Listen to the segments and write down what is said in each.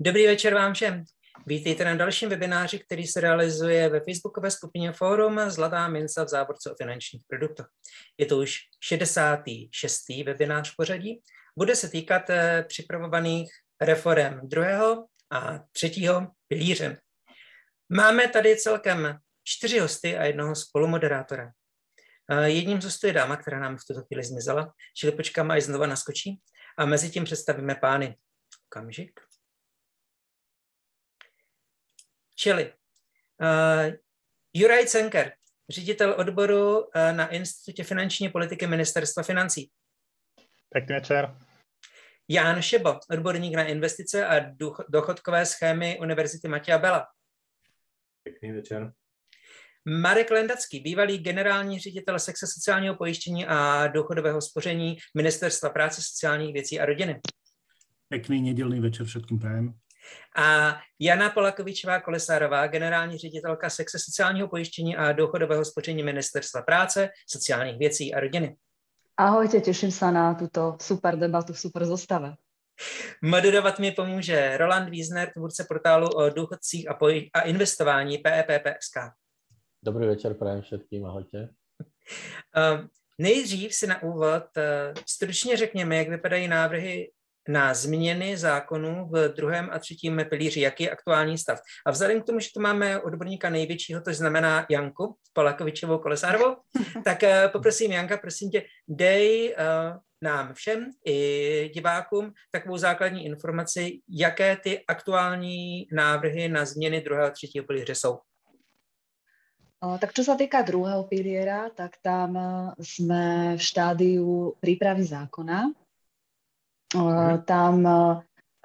Dobrý večer vám všem. Vítejte na dalším webináři, který se realizuje ve facebookové skupině Fórum Zlatá mince v závorce o finančních produktech. Je to už 66. webinář v pořadí. Bude se týkat eh, připravovaných reform druhého a třetího pilíře. Máme tady celkem čtyři hosty a jednoho spolumoderátora. Eh, jedním z hostů je dáma, která nám v tuto chvíli zmizela, čili počkáme, až znova naskočí a mezi tím představíme pány. Okamžik. Čili uh, Juraj Cenker, ředitel odboru uh, na Institutě finanční politiky Ministerstva financí. Pěkný večer. Ján Šebo, odborník na investice a dochodkové schémy Univerzity Matěja Bela. Pěkný večer. Marek Lendacký, bývalý generální ředitel sexe sociálního pojištění a důchodového spoření Ministerstva práce, sociálních věcí a rodiny. Pěkný nedělný večer všetkým prajem. A Jana Polakovičová Kolesárová, generální ředitelka sexe sociálního pojištění a důchodového spoření Ministerstva práce, sociálních věcí a rodiny. Ahojte, teším sa na túto super debatu v super zostave. Moderovat mi pomůže Roland Wiesner, tvůrce portálu o důchodcích a, poj- a investování PEPPSK. Dobrý večer, prajem všetkým, ahojte. Uh, nejdřív si na úvod uh, stručně řekněme, jak vypadají návrhy na změny zákonů v druhém a třetím pilíři, jaký je aktuální stav. A vzhledem k tomu, že tu máme odborníka největšího, to znamená Janku Polakovičovou Kolesárovou, tak uh, poprosím Janka, prosím tě, dej uh, nám všem i divákům takovou základní informaci, jaké ty aktuální návrhy na změny druhého a třetího pilíře jsou. Tak čo sa týka druhého piliera, tak tam sme v štádiu prípravy zákona. Mhm. Tam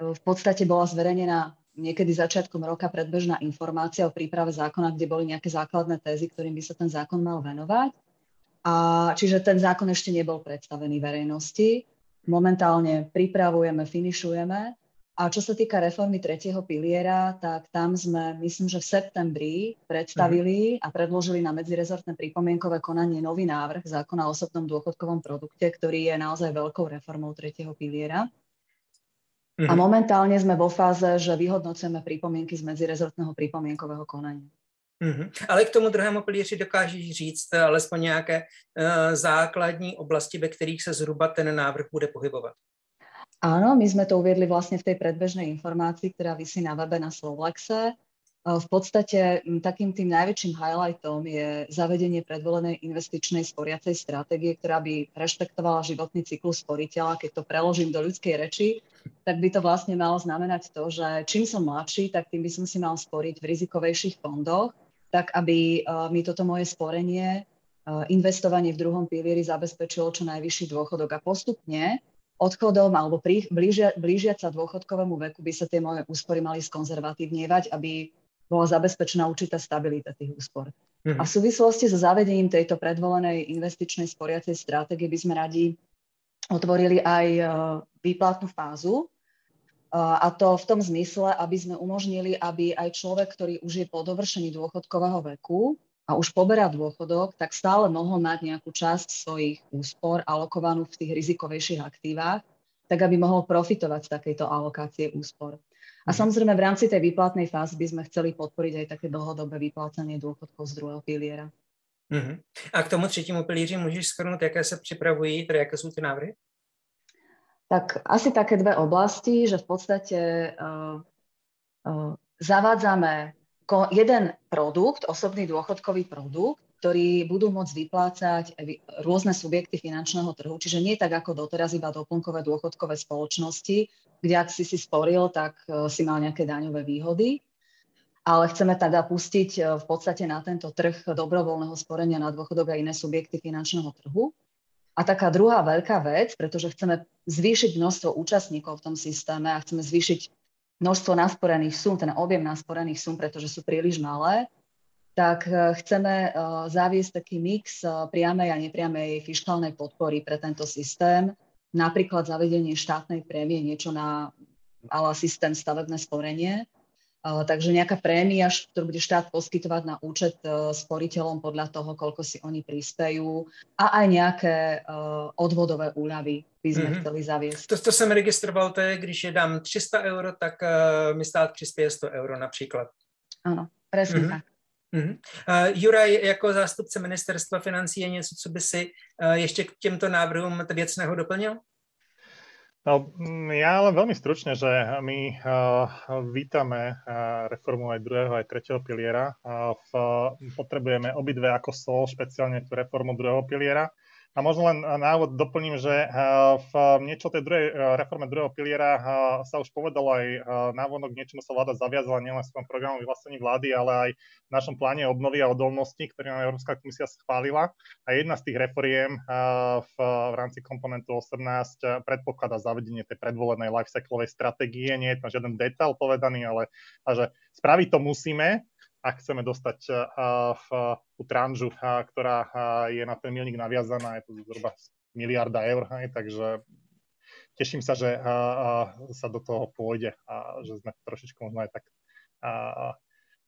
v podstate bola zverejnená niekedy začiatkom roka predbežná informácia o príprave zákona, kde boli nejaké základné tézy, ktorým by sa ten zákon mal venovať. A čiže ten zákon ešte nebol predstavený verejnosti. Momentálne pripravujeme, finišujeme a čo sa týka reformy tretieho piliera, tak tam sme, myslím, že v septembri predstavili a predložili na medzirezortné pripomienkové konanie nový návrh zákona o osobnom dôchodkovom produkte, ktorý je naozaj veľkou reformou tretieho piliera. A momentálne sme vo fáze, že vyhodnocujeme pripomienky z medzirezortného pripomienkového konania. Mm-hmm. Ale k tomu druhému pilíři dokážeš říct alespoň nějaké uh, základní oblasti, ve kterých se zhruba ten návrh bude pohybovat? Áno, my sme to uviedli vlastne v tej predbežnej informácii, ktorá vysí na webe na Slovlexe. V podstate takým tým najväčším highlightom je zavedenie predvolenej investičnej sporiacej stratégie, ktorá by rešpektovala životný cyklus sporiteľa. Keď to preložím do ľudskej reči, tak by to vlastne malo znamenať to, že čím som mladší, tak tým by som si mal sporiť v rizikovejších fondoch, tak aby mi toto moje sporenie, investovanie v druhom pilieri zabezpečilo čo najvyšší dôchodok. A postupne odchodom alebo prí, blížia, blížiať sa dôchodkovému veku by sa tie moje úspory mali skonzervatívnievať, aby bola zabezpečená určitá stabilita tých úspor. Mm-hmm. A v súvislosti so zavedením tejto predvolenej investičnej sporiacej stratégie by sme radi otvorili aj uh, výplatnú fázu, uh, a to v tom zmysle, aby sme umožnili, aby aj človek, ktorý už je po dovršení dôchodkového veku, a už poberá dôchodok, tak stále mohol mať nejakú časť svojich úspor alokovanú v tých rizikovejších aktívach, tak aby mohol profitovať z takejto alokácie úspor. A mhm. samozrejme v rámci tej výplatnej fázy by sme chceli podporiť aj také dlhodobé vyplácanie dôchodkov z druhého piliera. Uh-huh. A k tomu třetímu pilíři můžeš shrnout, jaké se připravují, teda jaké jsou ty návrhy? Tak asi také dve oblasti, že v podstate uh, uh, zavádzame jeden produkt, osobný dôchodkový produkt, ktorý budú môcť vyplácať rôzne subjekty finančného trhu. Čiže nie tak ako doteraz iba doplnkové dôchodkové spoločnosti, kde ak si si sporil, tak e, si mal nejaké daňové výhody. Ale chceme teda pustiť e, v podstate na tento trh dobrovoľného sporenia na dôchodok a iné subjekty finančného trhu. A taká druhá veľká vec, pretože chceme zvýšiť množstvo účastníkov v tom systéme a chceme zvýšiť množstvo nasporených sum, ten objem nasporených sum, pretože sú príliš malé, tak e, chceme e, zaviesť taký mix e, priamej a nepriamej fiskálnej podpory pre tento systém. Napríklad zavedenie štátnej prémie, niečo na ale systém stavebné sporenie. Takže nejaká prémia, ktorú bude štát poskytovať na účet sporiteľom podľa toho, koľko si oni prispejú a aj nejaké odvodové úľavy by sme mm-hmm. chceli zaviesť. To, to jsem registroval, to je, když je dám 300 euro, tak uh, mi stát přispěje 100 euro například. Áno, presne mm-hmm. tak. Uh-huh. Uh, Juraj, jako zástupce ministerstva financí, je něco, co by si uh, ještě k těmto návrhům věcného doplnil? No, mm, ja len veľmi stručne, že my uh, vítame uh, reformu aj druhého, aj tretieho piliera. Uh, v, potrebujeme obidve ako sol, špeciálne tú reformu druhého piliera. A možno len na úvod doplním, že eh, v niečo tej druhej eh, reforme druhého piliera eh, sa už povedalo aj návonok, niečomu sa vláda zaviazala nielen v svojom programu vyhlásení vlády, ale aj v našom pláne obnovy a odolnosti, ktorý nám Európska komisia schválila. A jedna z tých reforiem v, v rámci komponentu 18 predpokladá zavedenie tej predvolenej lifecyclovej stratégie. Nie je tam žiaden detail povedaný, ale že spraviť to musíme, ak chceme dostať v tú tranžu, ktorá je na ten milník naviazaná, je to zhruba miliarda eur, hej, takže teším sa, že sa do toho pôjde a že sme trošičku možno aj tak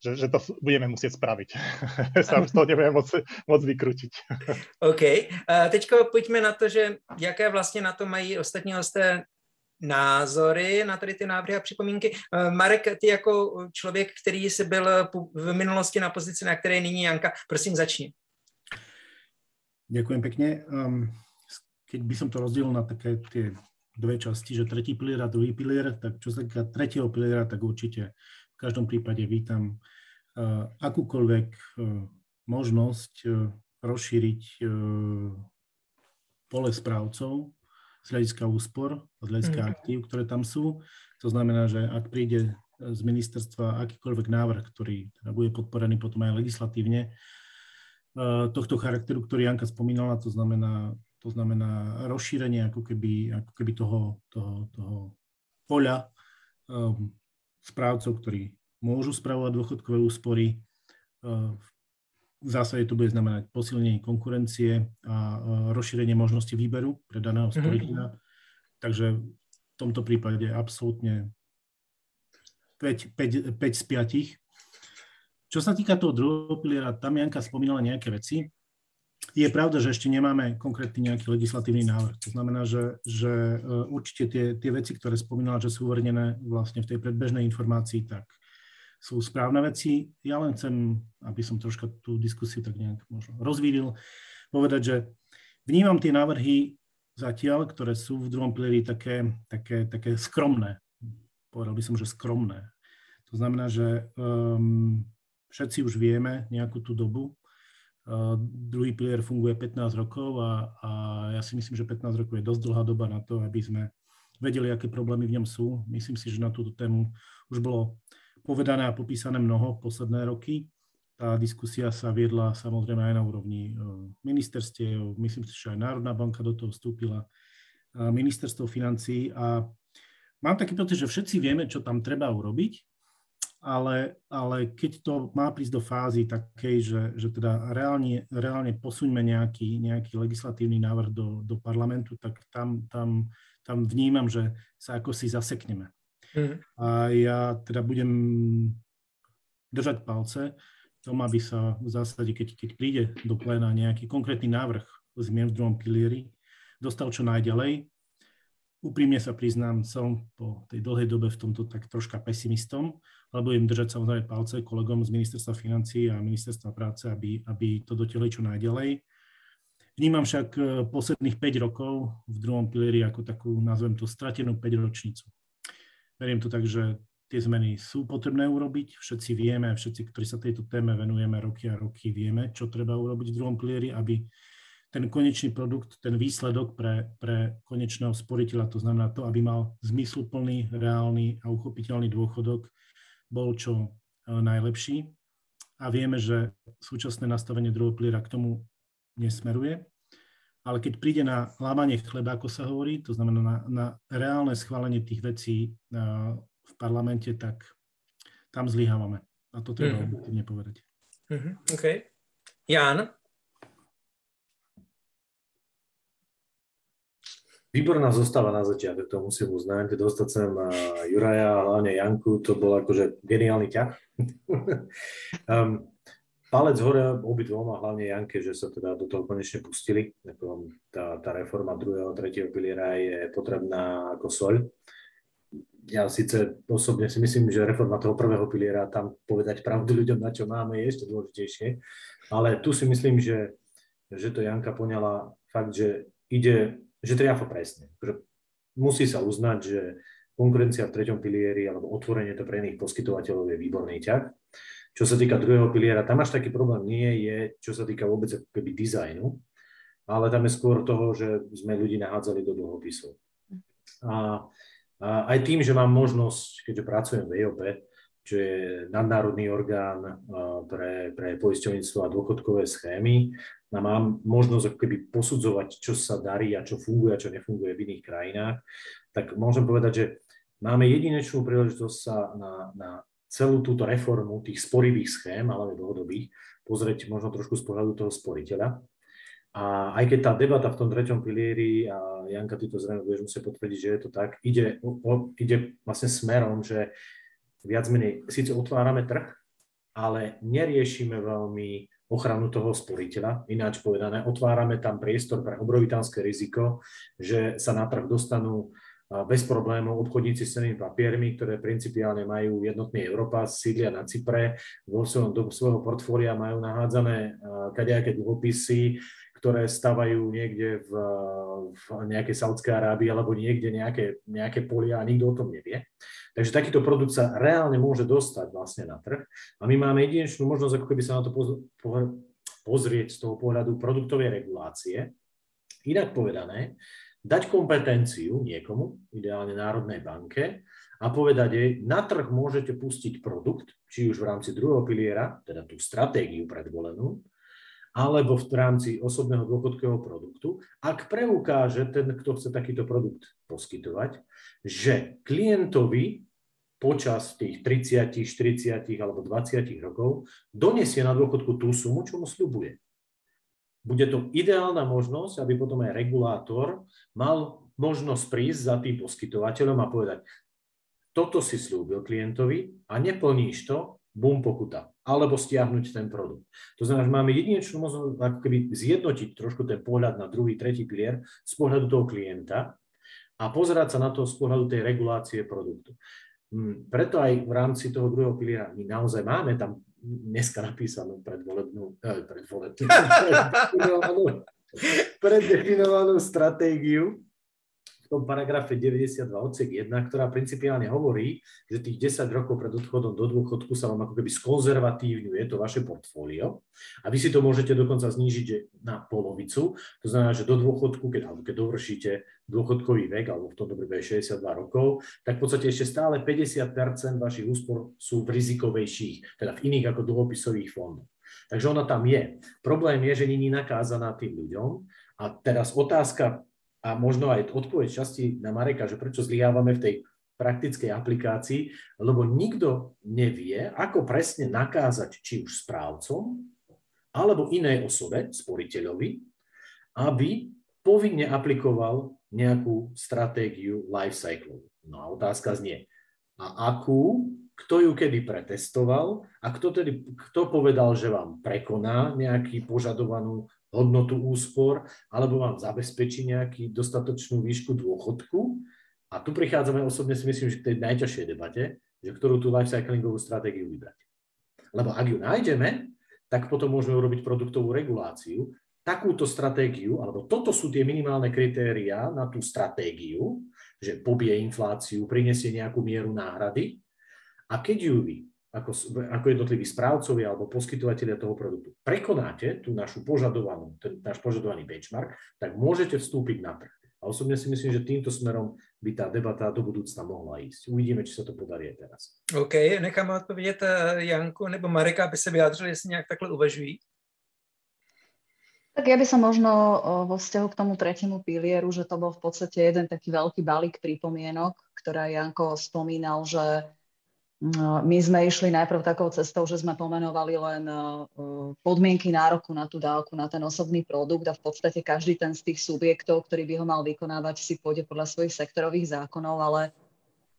že, že to budeme musieť spraviť. sa už to nebudeme môcť, môcť vykrútiť. OK. Teďko pojďme na to, že jaké vlastně na to mají ostatní hosté názory na tady ty návrhy a připomínky. Eh, Marek, ty jako člověk, který jsi byl v minulosti na pozici, na které nyní Janka, prosím začni. Ďakujem pekne. Um, keď by som to rozdielil na také tie dve časti, že tretí pilier a druhý pilier, tak čo sa týka tretieho piliera, tak určite v každom prípade vítam uh, akúkoľvek uh, možnosť uh, rozšíriť pole správcov z hľadiska úspor, z hľadiska mm. aktív, ktoré tam sú. To znamená, že ak príde z ministerstva akýkoľvek návrh, ktorý teda bude podporený potom aj legislatívne, eh, tohto charakteru, ktorý Janka spomínala, to znamená, to znamená rozšírenie ako keby, ako keby toho, toho, toho poľa um, správcov, ktorí môžu spravovať dôchodkové úspory uh, v v zásade to bude znamenať posilnenie konkurencie a rozšírenie možnosti výberu pre daného mhm. sporiteľa. Mm-hmm. Takže v tomto prípade absolútne 5, 5, 5 z 5. Čo sa týka toho druhého piliera, tam Janka spomínala nejaké veci. Je pravda, že ešte nemáme konkrétny nejaký legislatívny návrh. To znamená, že, že e, určite tie, tie veci, ktoré spomínala, že sú uvernené vlastne v tej predbežnej informácii, tak sú správne veci. Ja len chcem, aby som troška tú diskusiu tak nejak možno rozvídil, povedať, že vnímam tie návrhy zatiaľ, ktoré sú v druhom pilieri také, také, také skromné. Povedal by som, že skromné. To znamená, že um, všetci už vieme nejakú tú dobu. Uh, druhý pilier funguje 15 rokov a, a ja si myslím, že 15 rokov je dosť dlhá doba na to, aby sme vedeli, aké problémy v ňom sú. Myslím si, že na túto tému už bolo povedané a popísané mnoho posledné roky. Tá diskusia sa viedla samozrejme aj na úrovni e, ministerstiev, myslím si, že aj Národná banka do toho vstúpila, ministerstvo financí a mám taký pocit, že všetci vieme, čo tam treba urobiť, ale, ale keď to má prísť do fázy takej, že, že teda reálne, reálne posuňme nejaký, nejaký legislatívny návrh do, do parlamentu, tak tam, tam, tam vnímam, že sa ako si zasekneme. Mm. A ja teda budem držať palce tom, aby sa v zásade, keď, keď príde do pléna nejaký konkrétny návrh zmien v druhom pilieri, dostal čo najďalej. Úprimne sa priznám, som po tej dlhej dobe v tomto tak troška pesimistom, ale budem držať samozrejme palce kolegom z Ministerstva financí a Ministerstva práce, aby, aby to dotiahli čo najďalej. Vnímam však eh, posledných 5 rokov v druhom pilieri ako takú, nazvem to, stratenú 5-ročnicu. Verím to tak, že tie zmeny sú potrebné urobiť. Všetci vieme, všetci, ktorí sa tejto téme venujeme roky a roky, vieme, čo treba urobiť v druhom pilieri, aby ten konečný produkt, ten výsledok pre, pre konečného sporiteľa, to znamená to, aby mal zmysluplný, reálny a uchopiteľný dôchodok, bol čo e, najlepší. A vieme, že súčasné nastavenie druhého piliera k tomu nesmeruje ale keď príde na lámanie chleba, ako sa hovorí, to znamená na, na reálne schválenie tých vecí uh, v parlamente, tak tam zlyhávame. A to treba mm. objektívne povedať. Mm-hmm. OK. Jan? Výborná zostava na začiatok, to musím uznať. Dostať sem Juraja a hlavne Janku, to bol akože geniálny ťah. um, palec hore obidvom a hlavne Janke, že sa teda do toho konečne pustili. Tá, tá reforma druhého, tretieho piliera je potrebná ako soľ. Ja síce osobne si myslím, že reforma toho prvého piliera, tam povedať pravdu ľuďom, na čo máme, je ešte dôležitejšie. Ale tu si myslím, že, že to Janka poňala fakt, že ide, že triafa presne. Musí sa uznať, že konkurencia v treťom pilieri alebo otvorenie to pre iných poskytovateľov je výborný ťah. Čo sa týka druhého piliera, tam až taký problém nie je, čo sa týka vôbec ako keby dizajnu, ale tam je skôr toho, že sme ľudí nahádzali do dlhopisov. A, a aj tým, že mám možnosť, keďže pracujem v EOP, čo je nadnárodný orgán pre, pre poisťovníctvo a dôchodkové schémy, a mám možnosť keby posudzovať, čo sa darí a čo funguje a čo nefunguje v iných krajinách, tak môžem povedať, že máme jedinečnú príležitosť sa na, na celú túto reformu tých sporivých schém, ale dlhodobých, pozrieť možno trošku z pohľadu toho sporiteľa. A aj keď tá debata v tom treťom pilieri, a Janka, ty to zrejme budeš musieť potvrdiť, že je to tak, ide, o, ide vlastne smerom, že viac menej síce otvárame trh, ale neriešime veľmi ochranu toho sporiteľa. Ináč povedané, otvárame tam priestor pre obrovitánske riziko, že sa na trh dostanú bez problémov obchodníci s cenými papiermi, ktoré principiálne majú jednotný Európa, sídlia na Cypre, vo svojom, do svojho portfólia majú nahádzané kadejaké dlhopisy, ktoré stavajú niekde v, v nejakej Saudskej Arábii alebo niekde nejaké, nejaké polia a nikto o tom nevie. Takže takýto produkt sa reálne môže dostať vlastne na trh a my máme jedinečnú možnosť, ako keby sa na to pozrieť z toho pohľadu produktovej regulácie. Inak povedané, dať kompetenciu niekomu, ideálne Národnej banke, a povedať jej, na trh môžete pustiť produkt, či už v rámci druhého piliera, teda tú stratégiu predvolenú, alebo v rámci osobného dôchodkového produktu, ak preukáže ten, kto chce takýto produkt poskytovať, že klientovi počas tých 30, 40 alebo 20 rokov donesie na dôchodku tú sumu, čo mu sľubuje bude to ideálna možnosť, aby potom aj regulátor mal možnosť prísť za tým poskytovateľom a povedať, toto si slúbil klientovi a neplníš to, bum pokuta, alebo stiahnuť ten produkt. To znamená, že máme jedinečnú možnosť ako keby zjednotiť trošku ten pohľad na druhý, tretí pilier z pohľadu toho klienta a pozerať sa na to z pohľadu tej regulácie produktu. Hm, preto aj v rámci toho druhého piliera my naozaj máme tam dneska napísanú predvolebnú, eh, predvolebnú, preddefinovanú, preddefinovanú stratégiu v tom paragrafe 92 odsek 1, ktorá principiálne hovorí, že tých 10 rokov pred odchodom do dôchodku sa vám ako keby skonzervatívňuje to vaše portfólio a vy si to môžete dokonca znížiť na polovicu. To znamená, že do dôchodku, keď, alebo keď dovršíte dôchodkový vek, alebo v tomto prípade 62 rokov, tak v podstate ešte stále 50% vašich úspor sú v rizikovejších, teda v iných ako dlhopisových fondoch. Takže ona tam je. Problém je, že není nakázaná tým ľuďom. A teraz otázka, a možno aj odpoveď časti na Mareka, že prečo zlyhávame v tej praktickej aplikácii, lebo nikto nevie, ako presne nakázať či už správcom, alebo inej osobe, sporiteľovi, aby povinne aplikoval nejakú stratégiu life cycle. No a otázka znie, a akú, kto ju kedy pretestoval a kto, tedy, kto povedal, že vám prekoná nejaký požadovanú hodnotu úspor alebo vám zabezpečí nejaký dostatočnú výšku dôchodku. A tu prichádzame osobne si myslím, že k tej najťažšej debate, že ktorú tú lifecyclingovú stratégiu vybrať. Lebo ak ju nájdeme, tak potom môžeme urobiť produktovú reguláciu, takúto stratégiu, alebo toto sú tie minimálne kritériá na tú stratégiu, že pobie infláciu, prinesie nejakú mieru náhrady. A keď ju vy, ako, ako jednotliví správcovia alebo poskytovateľia toho produktu, prekonáte tú našu požadovanú, ten náš požadovaný benchmark, tak môžete vstúpiť na trh. A osobne si myslím, že týmto smerom by tá debata do budúcna mohla ísť. Uvidíme, či sa to podarí teraz. OK, nechám odpovědět eh, Janku nebo Mareka, aby se vyjádřili, jestli nějak takhle uvažují. Tak ja by som možno vo vzťahu k tomu tretiemu pilieru, že to bol v podstate jeden taký veľký balík pripomienok, ktorá Janko spomínal, že my sme išli najprv takou cestou, že sme pomenovali len podmienky nároku na tú dávku, na ten osobný produkt a v podstate každý ten z tých subjektov, ktorý by ho mal vykonávať, si pôjde podľa svojich sektorových zákonov, ale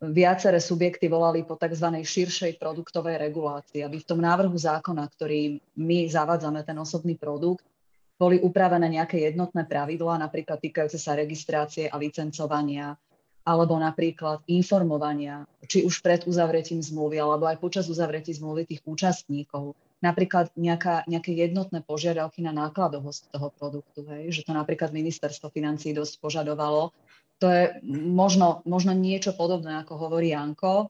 viaceré subjekty volali po tzv. širšej produktovej regulácii, aby v tom návrhu zákona, ktorý my zavádzame, ten osobný produkt, boli upravené nejaké jednotné pravidlá, napríklad týkajúce sa registrácie a licencovania, alebo napríklad informovania, či už pred uzavretím zmluvy, alebo aj počas uzavretí zmluvy tých účastníkov. Napríklad nejaká, nejaké jednotné požiadavky na nákladovosť toho produktu, hej? že to napríklad ministerstvo financí dosť požadovalo. To je možno, možno niečo podobné, ako hovorí Janko,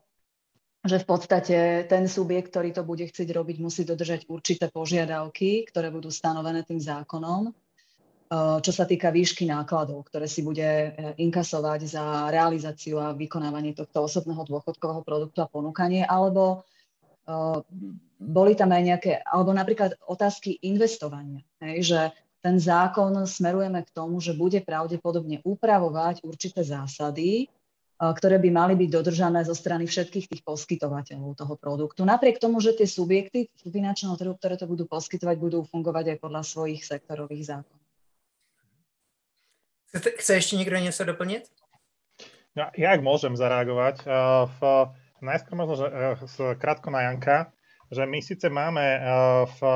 že v podstate ten subjekt, ktorý to bude chcieť robiť, musí dodržať určité požiadavky, ktoré budú stanovené tým zákonom, eh, čo sa týka výšky nákladov, ktoré si bude eh, inkasovať za realizáciu a vykonávanie tohto osobného dôchodkového produktu a ponúkanie, alebo eh, boli tam aj nejaké, alebo napríklad otázky investovania, hej, že ten zákon smerujeme k tomu, že bude pravdepodobne upravovať určité zásady, ktoré by mali byť dodržané zo strany všetkých tých poskytovateľov toho produktu. Napriek tomu, že tie subjekty finančného trhu, ktoré to budú poskytovať, budú fungovať aj podľa svojich sektorových zákonov. Chce ešte niekto niečo doplniť? Ja, ja ak môžem zareagovať. V, najskôr možno, že krátko na Janka že my síce máme eh, v eh,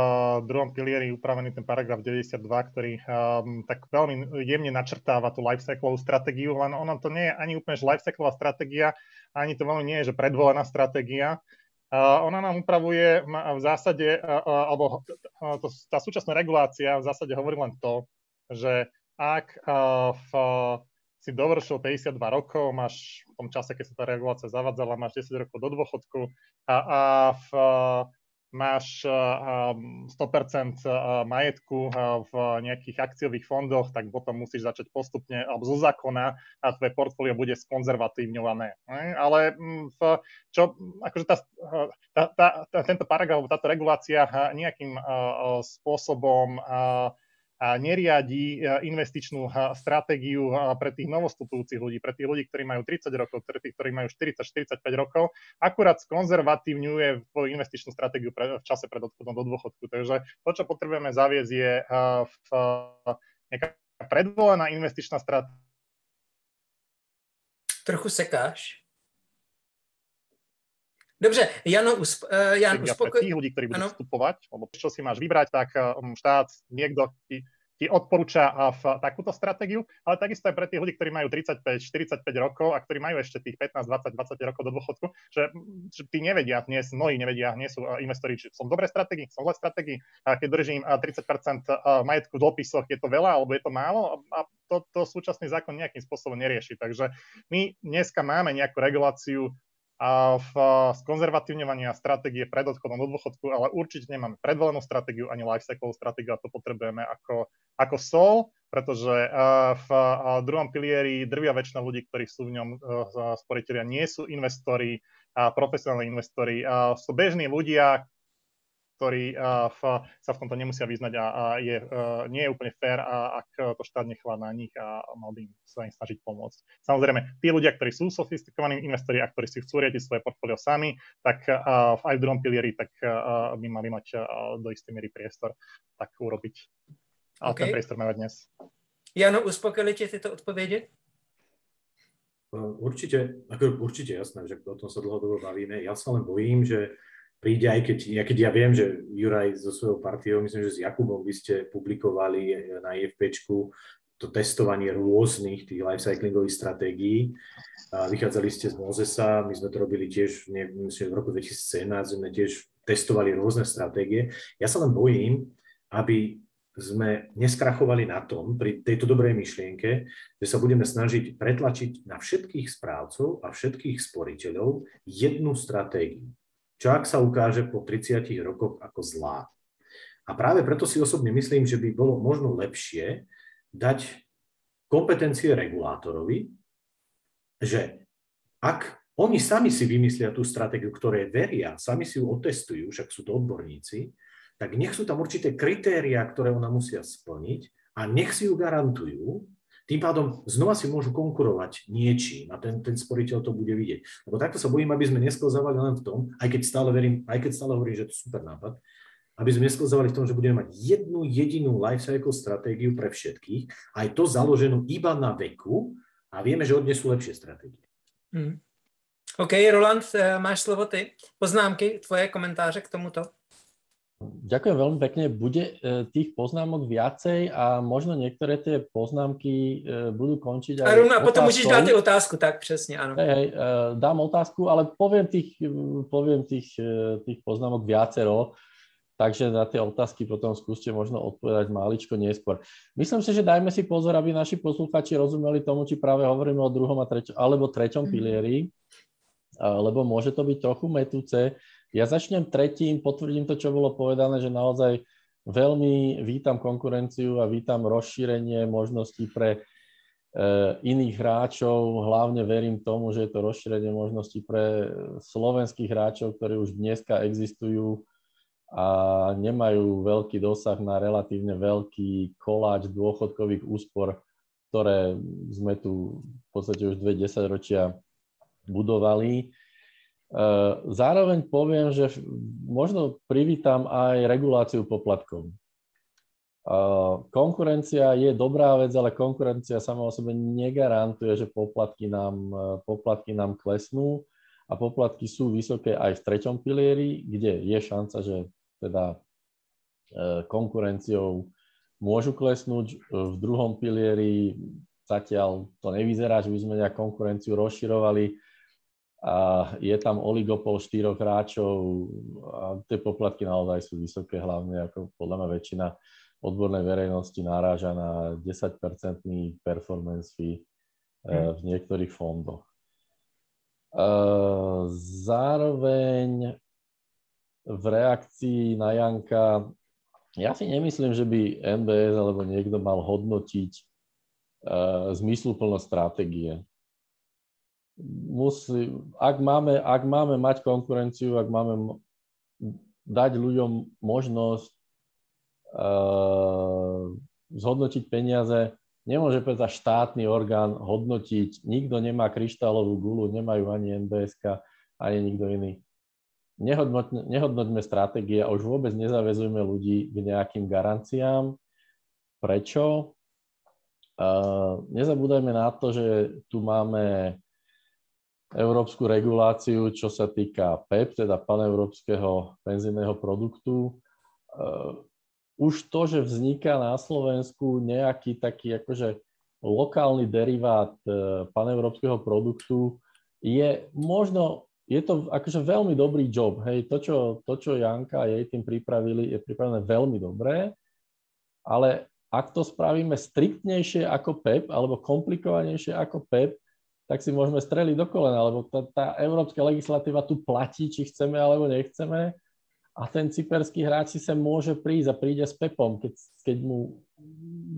druhom pilieri upravený ten paragraf 92, ktorý um, tak veľmi jemne načrtáva tú lifecyclovú stratégiu, len ono to nie je ani úplne lifecyclová stratégia, ani to veľmi nie je, že predvolená stratégia. Ona nám upravuje v zásade, alebo tá súčasná regulácia v zásade hovorí len to, že ak v si dovršil 52 rokov, máš v tom čase, keď sa tá regulácia zavadzala, máš 10 rokov do dôchodku a, a v, máš 100% majetku v nejakých akciových fondoch, tak potom musíš začať postupne, alebo zo zákona a tvoje portfólio bude skonzervatívňované. Ale v, čo, akože tá, tá, tá, tento paragraf, táto regulácia nejakým spôsobom neriadi e, investičnú stratégiu pre tých novostupujúcich ľudí, pre tých ľudí, ktorí majú 30 rokov, pre tých, ktorí majú 40-45 rokov, akurát skonzervatívňuje svoju investičnú stratégiu v čase pred odchodom do dôchodku. Takže to, čo potrebujeme zaviesť, je v, nejaká predvolená investičná stratégia. Trochu sekáš. Dobře, Jano, usp- uh, Jan, uspokoj... tých ľudí, ktorí budú ano. vstupovať, lebo čo si máš vybrať, tak um, štát, niekto ti, ti odporúča v takúto stratégiu, ale takisto aj pre tých ľudí, ktorí majú 35-45 rokov a ktorí majú ešte tých 15, 20, 20 rokov do dôchodku, že, že tí nevedia, dnes, mnohí nevedia, nie sú investori, či som v dobrej stratégii, som v zlej stratégii, a keď držím 30% majetku v dlhopisoch, je to veľa alebo je to málo a to, to súčasný zákon nejakým spôsobom nerieši. Takže my dneska máme nejakú reguláciu a v skonzervatívňovania stratégie pred odchodom do dôchodku, ale určite nemáme predvolenú stratégiu ani lifecyclovú stratégiu a to potrebujeme ako, ako sol, pretože v druhom pilieri drvia väčšina ľudí, ktorí sú v ňom sporiteľia, nie sú investori, profesionálni investori, sú bežní ľudia, ktorí uh, v, sa v tomto nemusia vyznať a, a je, uh, nie je úplne fér, a, ak to štát nechvá na nich a mal by sa im snažiť pomôcť. Samozrejme, tí ľudia, ktorí sú sofistikovaní investori a ktorí si chcú riadiť svoje portfólio sami, tak uh, aj v druhom pilieri tak uh, by mali mať uh, do istej miery priestor tak urobiť. A okay. ten priestor máme dnes. Jano, uspokojili tie tieto odpovede? Určite, ako určite jasné, že o tom sa dlhodobo bavíme. Ja sa len bojím, že príde, aj keď, ja, keď ja viem, že Juraj so svojou partiou, myslím, že s Jakubom vy ste publikovali na IFPčku to testovanie rôznych tých lifecyclingových stratégií. Vychádzali ste z Mozesa, my sme to robili tiež, ne, myslím, v roku 2017 sme tiež testovali rôzne stratégie. Ja sa len bojím, aby sme neskrachovali na tom, pri tejto dobrej myšlienke, že sa budeme snažiť pretlačiť na všetkých správcov a všetkých sporiteľov jednu stratégiu čo ak sa ukáže po 30 rokoch ako zlá. A práve preto si osobne myslím, že by bolo možno lepšie dať kompetencie regulátorovi, že ak oni sami si vymyslia tú stratégiu, ktoré veria, sami si ju otestujú, však sú to odborníci, tak nech sú tam určité kritériá, ktoré ona musia splniť a nech si ju garantujú tým pádom znova si môžu konkurovať niečím a ten, ten sporiteľ to bude vidieť. Lebo takto sa bojím, aby sme nesklzávali len v tom, aj keď stále verím, aj keď stále hovorím, že to je super nápad, aby sme nesklzávali v tom, že budeme mať jednu jedinú lifecycle stratégiu pre všetkých, aj to založenú iba na veku a vieme, že od sú lepšie stratégie. Hmm. OK, Roland, eh, máš slovo ty. Poznámky, tvoje komentáře k tomuto? Ďakujem veľmi pekne. Bude e, tých poznámok viacej a možno niektoré tie poznámky e, budú končiť aj A potom môžeš dať otázku, tak presne, áno. Hej, hej, e, dám otázku, ale poviem tých, poviem tých, tých poznámok viacero, takže na tie otázky potom skúste možno odpovedať máličko neskôr. Myslím si, že dajme si pozor, aby naši posluchači rozumeli tomu, či práve hovoríme o druhom a treťom, alebo treťom mhm. pilieri, lebo môže to byť trochu metúce ja začnem tretím, potvrdím to, čo bolo povedané, že naozaj veľmi vítam konkurenciu a vítam rozšírenie možností pre e, iných hráčov. Hlavne verím tomu, že je to rozšírenie možností pre slovenských hráčov, ktorí už dneska existujú a nemajú veľký dosah na relatívne veľký koláč dôchodkových úspor, ktoré sme tu v podstate už dve desaťročia budovali. Eh, zároveň poviem, že možno privítam aj reguláciu poplatkov. Eh, konkurencia je dobrá vec, ale konkurencia sama o sebe negarantuje, že poplatky nám, eh, poplatky nám klesnú a poplatky sú vysoké aj v treťom pilieri, kde je šanca, že teda konkurenciou môžu klesnúť. V druhom pilieri zatiaľ to nevyzerá, že by sme nejak konkurenciu rozširovali a je tam oligopol štyroch hráčov a tie poplatky naozaj sú vysoké, hlavne ako podľa mňa väčšina odbornej verejnosti naráža na 10-percentný performance fee hmm. v niektorých fondoch. Zároveň v reakcii na Janka, ja si nemyslím, že by MBS alebo niekto mal hodnotiť zmysluplnosť stratégie musí, ak máme, ak máme mať konkurenciu, ak máme dať ľuďom možnosť uh, zhodnotiť peniaze, nemôže predsa štátny orgán hodnotiť, nikto nemá kryštálovú gulu, nemajú ani NBSK, ani nikto iný. Nehodnoťme, nehodnoťme stratégie a už vôbec nezavezujme ľudí k nejakým garanciám. Prečo? Uh, nezabúdajme na to, že tu máme európsku reguláciu, čo sa týka PEP, e teda paneurópskeho penzijného produktu. Eh, už to, že vzniká na Slovensku nejaký taký akože lokálny derivát eh, paneurópskeho produktu, je možno, je to akože veľmi dobrý job. Hej, to, čo, to, čo Janka a jej tým pripravili, je pripravené veľmi dobré, ale ak to spravíme striktnejšie ako PEP, e alebo komplikovanejšie ako PEP, tak si môžeme streliť do kolena, lebo tá, tá európska legislatíva tu platí, či chceme alebo nechceme. A ten cyperský hráč si sa môže prísť a príde s Pepom, keď, keď mu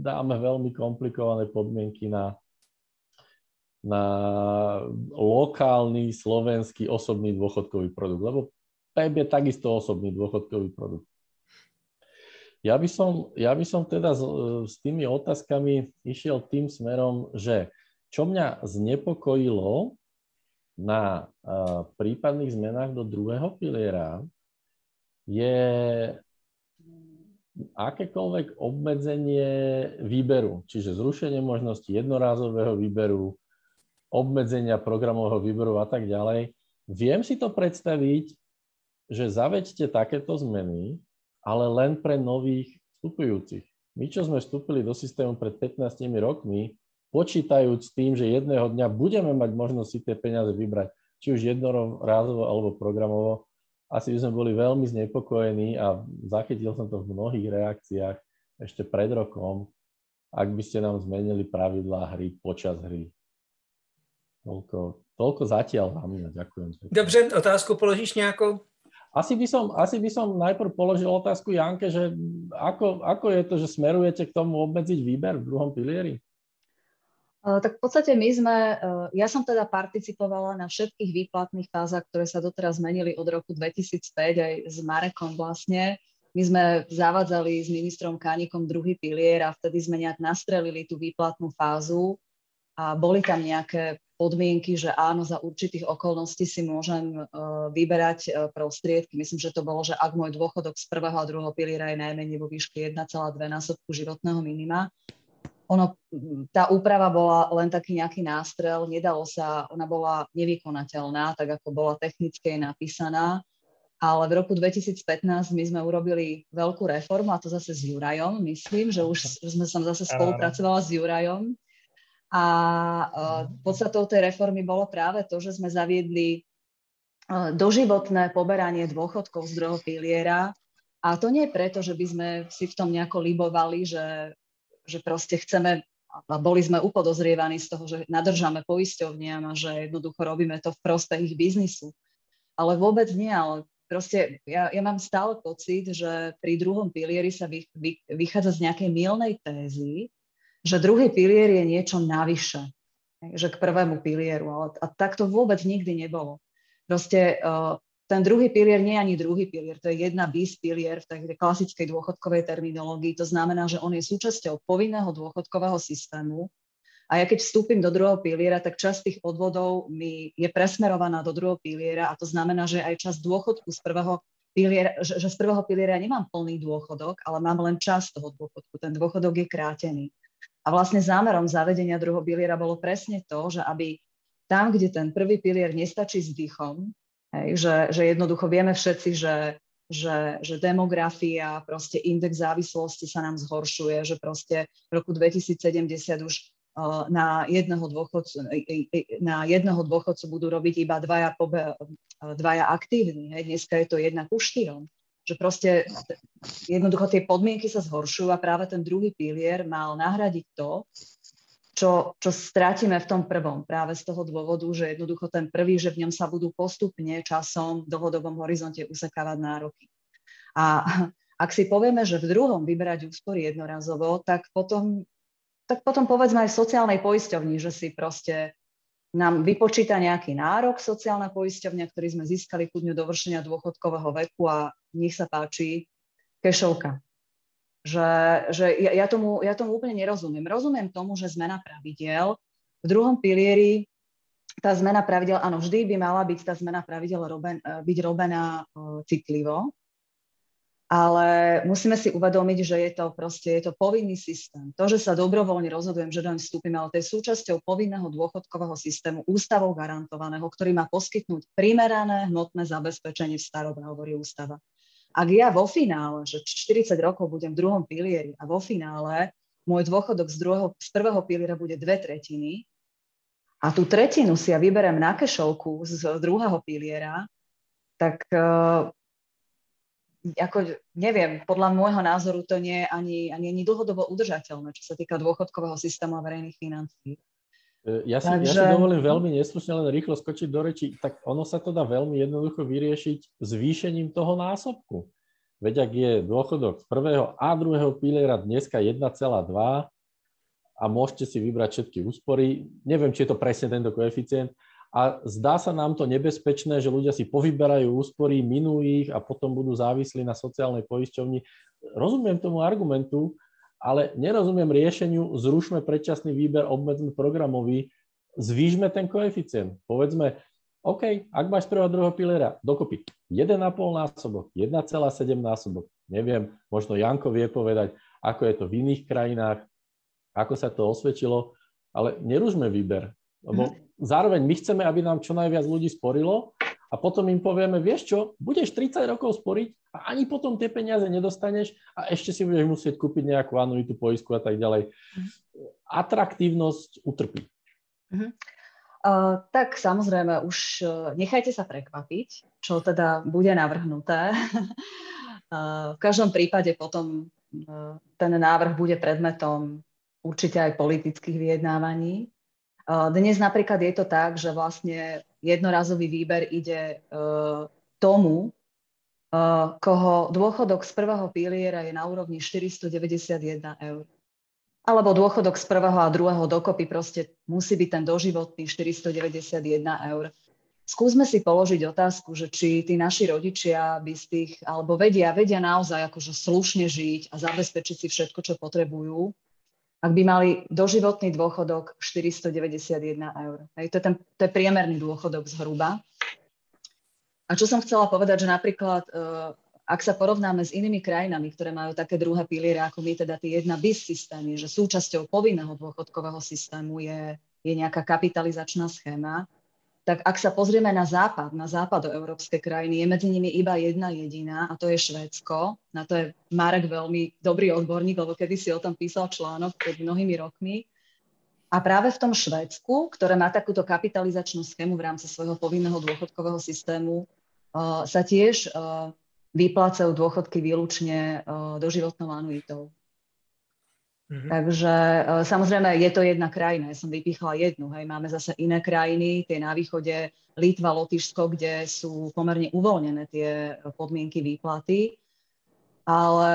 dáme veľmi komplikované podmienky na, na lokálny slovenský osobný dôchodkový produkt. Lebo PEP je takisto osobný dôchodkový produkt. Ja by som, ja by som teda s, s tými otázkami išiel tým smerom, že čo mňa znepokojilo na uh, prípadných zmenách do druhého piliera, je akékoľvek obmedzenie výberu, čiže zrušenie možnosti jednorázového výberu, obmedzenia programového výberu a tak ďalej. Viem si to predstaviť, že zaveďte takéto zmeny, ale len pre nových vstupujúcich. My, čo sme vstúpili do systému pred 15 rokmi, počítajúc s tým, že jedného dňa budeme mať možnosť si tie peniaze vybrať, či už jednorázovo alebo programovo, asi by sme boli veľmi znepokojení a zachytil som to v mnohých reakciách ešte pred rokom, ak by ste nám zmenili pravidlá hry počas hry. Toľko, toľko zatiaľ za mňa. Ďakujem. Dobře, otázku položíš nejakou? Asi by, som, asi by som najprv položil otázku Janke, že ako, ako je to, že smerujete k tomu obmedziť výber v druhom pilieri? Eh, tak v podstate my sme, eh, ja som teda participovala na všetkých výplatných fázach, ktoré sa doteraz zmenili od roku 2005 aj s Marekom vlastne. My sme zavádzali s ministrom Kánikom druhý pilier a vtedy sme nejak nastrelili tú výplatnú fázu a boli tam nejaké podmienky, že áno, za určitých okolností si môžem uh, vyberať prostriedky. Myslím, že to bolo, že ak môj dôchodok z prvého a druhého piliera je najmenej vo výške 1,2 násobku životného minima, ono, tá úprava bola len taký nejaký nástrel, nedalo sa, ona bola nevykonateľná, tak ako bola technicky napísaná, ale v roku 2015 my sme urobili veľkú reformu, a to zase s Jurajom, myslím, že už sme som zase spolupracovala s Jurajom. A uh, podstatou tej reformy bolo práve to, že sme zaviedli uh, doživotné poberanie dôchodkov z druhého piliera, a to nie preto, že by sme si v tom nejako libovali, že, že proste chceme, a boli sme upodozrievaní z toho, že nadržame poisťovniam a že jednoducho robíme to v prospech ich biznisu. Ale vôbec nie, ale proste ja, ja mám stále pocit, že pri druhom pilieri sa vy, vy, vychádza z nejakej milnej tézy, že druhý pilier je niečo navyše, že k prvému pilieru, ale a tak to vôbec nikdy nebolo. Proste uh, ten druhý pilier nie je ani druhý pilier, to je jedna bis pilier v tej klasickej dôchodkovej terminológii. To znamená, že on je súčasťou povinného dôchodkového systému. A ja keď vstúpim do druhého piliera, tak časť tých odvodov mi je presmerovaná do druhého piliera a to znamená, že aj časť dôchodku z prvého piliera, že, že z prvého piliera nemám plný dôchodok, ale mám len časť toho dôchodku. Ten dôchodok je krátený. A vlastne zámerom zavedenia druhého piliera bolo presne to, že aby tam, kde ten prvý pilier nestačí s dýchom, Hej, že, že jednoducho vieme všetci, že, že, že demografia, proste index závislosti sa nám zhoršuje, že proste v roku 2070 už uh, na jedného dôchodcu, na jedného dôchodcu budú robiť iba dvaja, pobe, dvaja aktívni. Hej. Dneska je to jedna ku štyrom. Že proste jednoducho tie podmienky sa zhoršujú a práve ten druhý pilier mal nahradiť to, čo, čo strátime v tom prvom. Práve z toho dôvodu, že jednoducho ten prvý, že v ňom sa budú postupne časom v dlhodobom horizonte usekávať nároky. A ak si povieme, že v druhom vyberať úspory jednorazovo, tak potom, tak potom povedzme aj v sociálnej poisťovni, že si proste nám vypočíta nejaký nárok sociálna poisťovňa, ktorý sme získali ku dňu dovršenia dôchodkového veku a nech sa páči, kešovka že, že ja, ja, tomu, ja tomu úplne nerozumiem. Rozumiem tomu, že zmena pravidiel v druhom pilieri tá zmena pravidel, áno, vždy by mala byť tá zmena pravidel roben, e, byť robená uh, citlivo, ale musíme si uvedomiť, že je to proste je to povinný systém. To, že sa dobrovoľne rozhodujem, že doň vstúpim, ale to je súčasťou povinného dôchodkového systému ústavou garantovaného, ktorý má poskytnúť primerané hmotné zabezpečenie v starobe, hovorí ústava. Ak ja vo finále, že 40 rokov budem v druhom pilieri a vo finále môj dôchodok z, druhého, z prvého piliera bude dve tretiny a tú tretinu si ja vyberem na kešovku z druhého piliera, tak uh, ako, neviem, podľa môjho názoru to nie je ani, ani, ani dlhodobo udržateľné, čo sa týka dôchodkového systému a verejných financií. E, ja si, Takže... ja si dovolím veľmi neslušne len rýchlo skočiť do reči, tak ono sa to dá veľmi jednoducho vyriešiť zvýšením toho násobku. Veď ak je dôchodok z prvého a druhého piliera dneska 1,2 a môžete si vybrať všetky úspory, neviem, či je to presne tento koeficient, a zdá sa nám to nebezpečné, že ľudia si povyberajú úspory, minú ich a potom budú závislí na sociálnej poisťovni. Rozumiem tomu argumentu, ale nerozumiem riešeniu, zrušme predčasný výber, obmedzme programový, zvýšme ten koeficient. Povedzme, OK, ak máš prvého a druhého piliera, dokopy 1,5 násobok, 1,7 násobok. Neviem, možno Janko vie povedať, ako je to v iných krajinách, ako sa to osvedčilo, ale nerušme výber, lebo mhm. zároveň my chceme, aby nám čo najviac ľudí sporilo a potom im povieme, vieš čo, budeš 30 rokov sporiť a ani potom tie peniaze nedostaneš a ešte si budeš musieť kúpiť nejakú anuitu, poisku a tak ďalej. Atraktívnosť utrpí. Uh-huh. Uh, tak samozrejme, už uh, nechajte sa prekvapiť, čo teda bude navrhnuté. uh, v každom prípade potom uh, ten návrh bude predmetom určite aj politických vyjednávaní. Dnes napríklad je to tak, že vlastne jednorazový výber ide uh, tomu, koho dôchodok z prvého piliera je na úrovni 491 eur. Alebo dôchodok z prvého a druhého dokopy proste musí byť ten doživotný 491 eur. Skúsme si položiť otázku, že či tí naši rodičia by z tých, alebo vedia, vedia naozaj akože slušne žiť a zabezpečiť si všetko, čo potrebujú, ak by mali doživotný dôchodok 491 eur. Hej, to, je ten, to je priemerný dôchodok zhruba. A čo som chcela povedať, že napríklad, uh, ak sa porovnáme s inými krajinami, ktoré majú také druhé piliere ako my, teda tie jedna bis systémy, že súčasťou povinného dôchodkového systému je, je nejaká kapitalizačná schéma, tak ak sa pozrieme na západ, na európske krajiny, je medzi nimi iba jedna jediná a to je Švédsko. Na to je Marek veľmi dobrý odborník, lebo kedy si o tom písal článok pred mnohými rokmi. A práve v tom Švédsku, ktoré má takúto kapitalizačnú schému v rámci svojho povinného dôchodkového systému, sa tiež uh, vyplácajú dôchodky výlučne uh, doživotnou anuitou. Mm-hmm. Takže uh, samozrejme je to jedna krajina, ja som vypichla jednu, hej, máme zase iné krajiny, tie na východe, Litva, Lotyšsko, kde sú pomerne uvoľnené tie podmienky výplaty, ale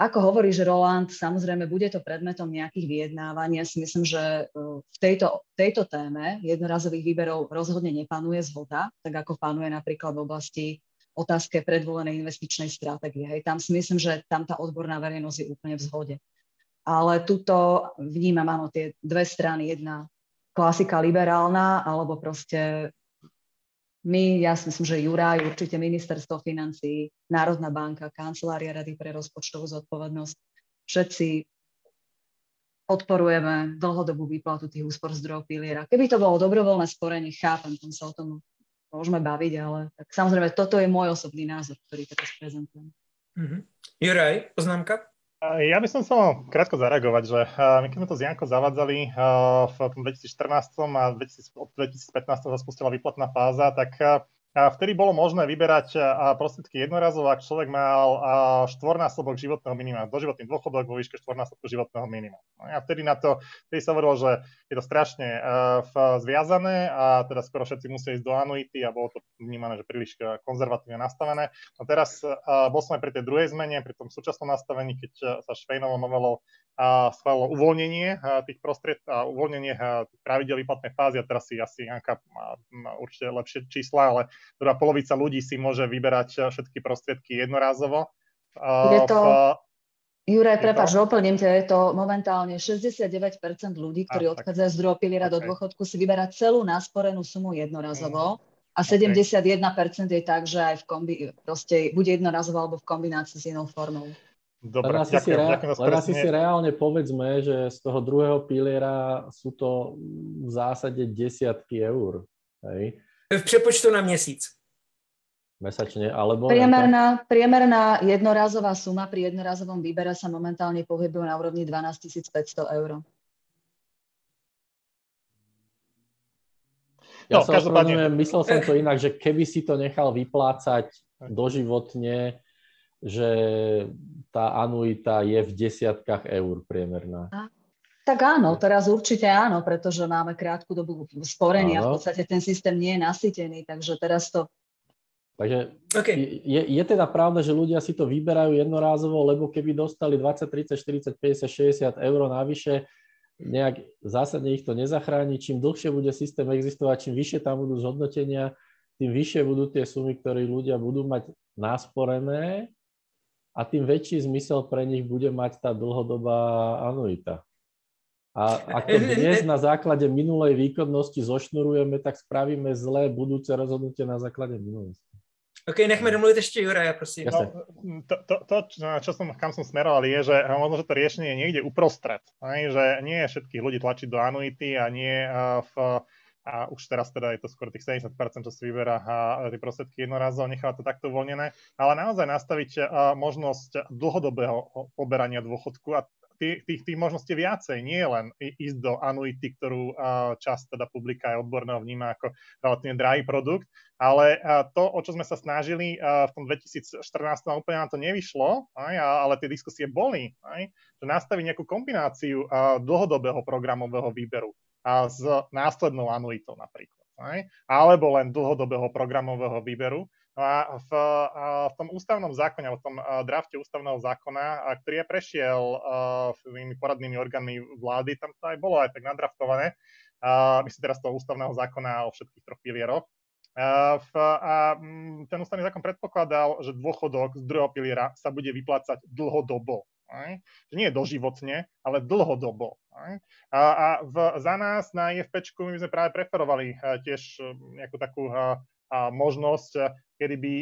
ako hovoríš, Roland, samozrejme bude to predmetom nejakých vyjednávaní. Ja si myslím, že v tejto, tejto téme jednorazových výberov rozhodne nepanuje zhoda, tak ako panuje napríklad v oblasti otázke predvolenej investičnej stratégie. Hej. Tam si myslím, že tam tá odborná verejnosť je úplne v zhode. Ale tuto vnímam, áno, tie dve strany. Jedna klasika liberálna, alebo proste my, ja si myslím, že Juraj, určite ministerstvo financí, Národná banka, kancelária Rady pre rozpočtovú zodpovednosť, všetci podporujeme dlhodobú výplatu tých úspor zdrojov piliera. Keby to bolo dobrovoľné sporenie, chápem, tam sa o tom môžeme baviť, ale tak samozrejme toto je môj osobný názor, ktorý teraz prezentujem. Mm-hmm. Juraj, poznámka? Ja by som chcel krátko zareagovať, že my keď sme to z Janko zavadzali v tom 2014 a 2015 sa spustila výplatná fáza, tak a vtedy bolo možné vyberať prostriedky jednorazovo, ak človek mal štvornásobok životného minima, doživotný dôchodok vo výške štvornásobku životného minima. No a vtedy na to, vtedy sa hovorilo, že je to strašne zviazané a teda skoro všetci musia ísť do anuity a bolo to vnímané, že príliš konzervatívne nastavené. No teraz bol som aj pri tej druhej zmene, pri tom súčasnom nastavení, keď sa Švejnovou novelou schválilo uvoľnenie tých prostriedkov a uvoľnenie tých pravidel výplatnej fázy a teraz si asi Janka má, má určite lepšie čísla, ale teda polovica ľudí si môže vyberať všetky prostriedky jednorázovo. Je to, Juraj, prepáč, doplním ťa, je to momentálne 69% ľudí, ktorí a, odchádzajú z druhého piliera okay. do dôchodku, si vyberá celú násporenú sumu jednorazovo. Mm. A 71% okay. je tak, že aj v kombi, proste bude jednorazovo alebo v kombinácii s inou formou. Dobre, len asi, ďakujem, si, rea- ďakujem len asi si reálne povedzme, že z toho druhého piliera sú to v zásade desiatky eur. Hej? V přepočtu na měsíc. Mesačne, alebo... Priemerná, priemerná jednorazová suma pri jednorazovom výbere sa momentálne pohybuje na úrovni 12 500 eur. Ja no, sa každopádne... myslel som to inak, že keby si to nechal vyplácať doživotne, že tá anuita je v desiatkách eur priemerná. Tak áno, teraz určite áno, pretože máme krátku dobu sporenia. Áno. V podstate ten systém nie je nasýtený, takže teraz to... Takže okay. je, je teda pravda, že ľudia si to vyberajú jednorázovo, lebo keby dostali 20, 30, 40, 50, 60 eur navyše, nejak zásadne ich to nezachráni. Čím dlhšie bude systém existovať, čím vyššie tam budú zhodnotenia, tým vyššie budú tie sumy, ktoré ľudia budú mať nasporené a tým väčší zmysel pre nich bude mať tá dlhodobá anuita. A ak to dnes na základe minulej výkonnosti zošnurujeme, tak spravíme zlé budúce rozhodnutie na základe minulosti. OK, nechme domluvit ještě Juraja, prosím. No, to, to, to, čo som, kam som smeroval, je, že možno, že to riešenie je niekde uprostred. Aj, že nie je všetkých ľudí tlačiť do anuity a nie v a už teraz teda je to skoro tých 70%, čo si vyberá a tie prostriedky jednorazov, nechá to takto uvoľnené, ale naozaj nastaviť možnosť dlhodobého poberania dôchodku a tých, tých, tých možností viacej, nie len ísť do anuity, ktorú časť teda publika aj odborného vníma ako relatívne drahý produkt, ale to, o čo sme sa snažili v tom 2014, úplne nám to nevyšlo, ale tie diskusie boli, že nastaviť nejakú kombináciu dlhodobého programového výberu a s následnou anuitou napríklad. Aj? Alebo len dlhodobého programového výberu. No a v, v tom ústavnom zákone, alebo v tom drafte ústavného zákona, ktorý je prešiel tými poradnými orgánmi vlády, tam to aj bolo aj tak nadraftované, myslím teraz toho ústavného zákona o všetkých troch pilieroch. V, a ten ústavný zákon predpokladal, že dôchodok z druhého piliera sa bude vyplácať dlhodobo. Aj? Nie doživotne, ale dlhodobo. A, a v, za nás na IFP my sme práve preferovali a, tiež nejakú takú a, možnosť, kedy by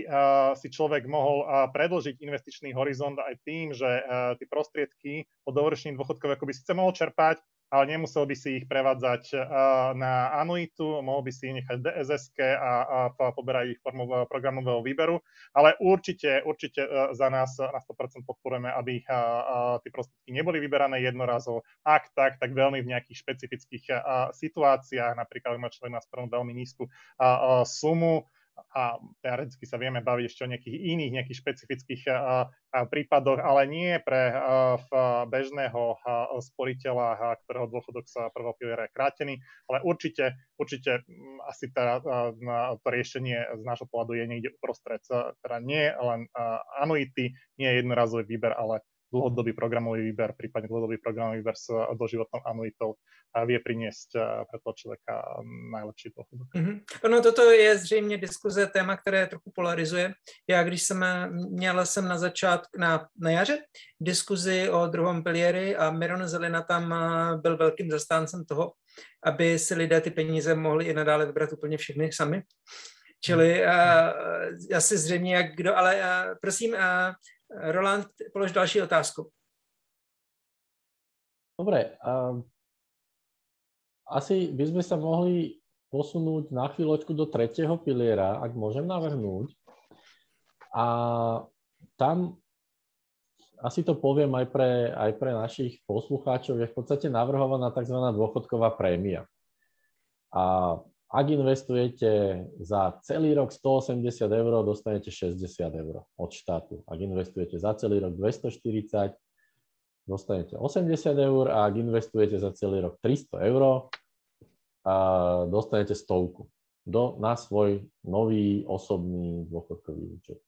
si človek mohol predlžiť investičný horizont aj tým, že tie prostriedky po dovršení dôchodkov ako by síce mohol čerpať, ale nemusel by si ich prevádzať na anuitu, mohol by si ich nechať DSS a, poberať ich formou programového výberu, ale určite, určite za nás na 100% podporujeme, aby tie prostriedky neboli vyberané jednorazovo. Ak tak, tak veľmi v nejakých špecifických situáciách, napríklad má človek na veľmi nízku sumu, a teoreticky sa vieme baviť ešte o nejakých iných, nejakých špecifických prípadoch, ale nie pre bežného sporiteľa, ktorého dôchodok sa prvého piliera je krátený, ale určite, určite asi teda to riešenie z nášho pohľadu je niekde uprostred. Teda nie len anuity, nie je jednorazový výber, ale dlhodobý programový výber, prípadne dlhodobý programový výber s doživotnou anuitou vie priniesť pre toho člověka najlepší dôchodok. Mm-hmm. No toto je zřejmě diskuze, téma, které trochu polarizuje. Já když jsem měla jsem na začátku, na, na jaře, diskuzi o druhém piliery a Miron Zelina tam byl velkým zastáncem toho, aby si lidé ty peníze mohli i nadále vybrat úplně všechny sami. Čili uh, asi zřejmě jak kdo, ale uh, prosím, uh, Roland, polož další otázku. Dobre, um, asi by sme sa mohli posunúť na chvíľočku do tretieho piliera, ak môžem navrhnúť. A tam asi to poviem aj pre, aj pre našich poslucháčov, je v podstate navrhovaná tzv. dôchodková prémia. A ak investujete za celý rok 180 eur, dostanete 60 eur od štátu. Ak investujete za celý rok 240, dostanete 80 eur a ak investujete za celý rok 300 eur, dostanete stovku do, na svoj nový osobný dôchodkový účet.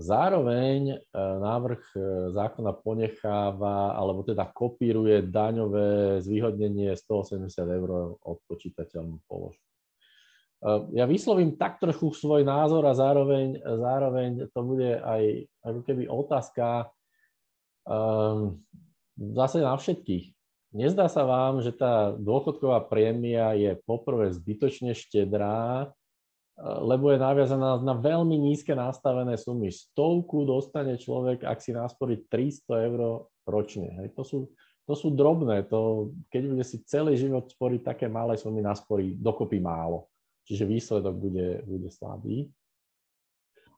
Zároveň e, návrh e, zákona ponecháva, alebo teda kopíruje daňové zvýhodnenie 180 eur od počítateľnú položku. E, ja vyslovím tak trochu svoj názor a zároveň, zároveň to bude aj ako keby otázka um, zase na všetkých. Nezdá sa vám, že tá dôchodková prémia je poprvé zbytočne štedrá, lebo je naviazaná na veľmi nízke nastavené sumy. Stovku dostane človek, ak si násporí 300 eur ročne. Hej. To, sú, to sú drobné. To, keď bude si celý život sporiť také malé sumy, nasporí dokopy málo. Čiže výsledok bude, bude slabý.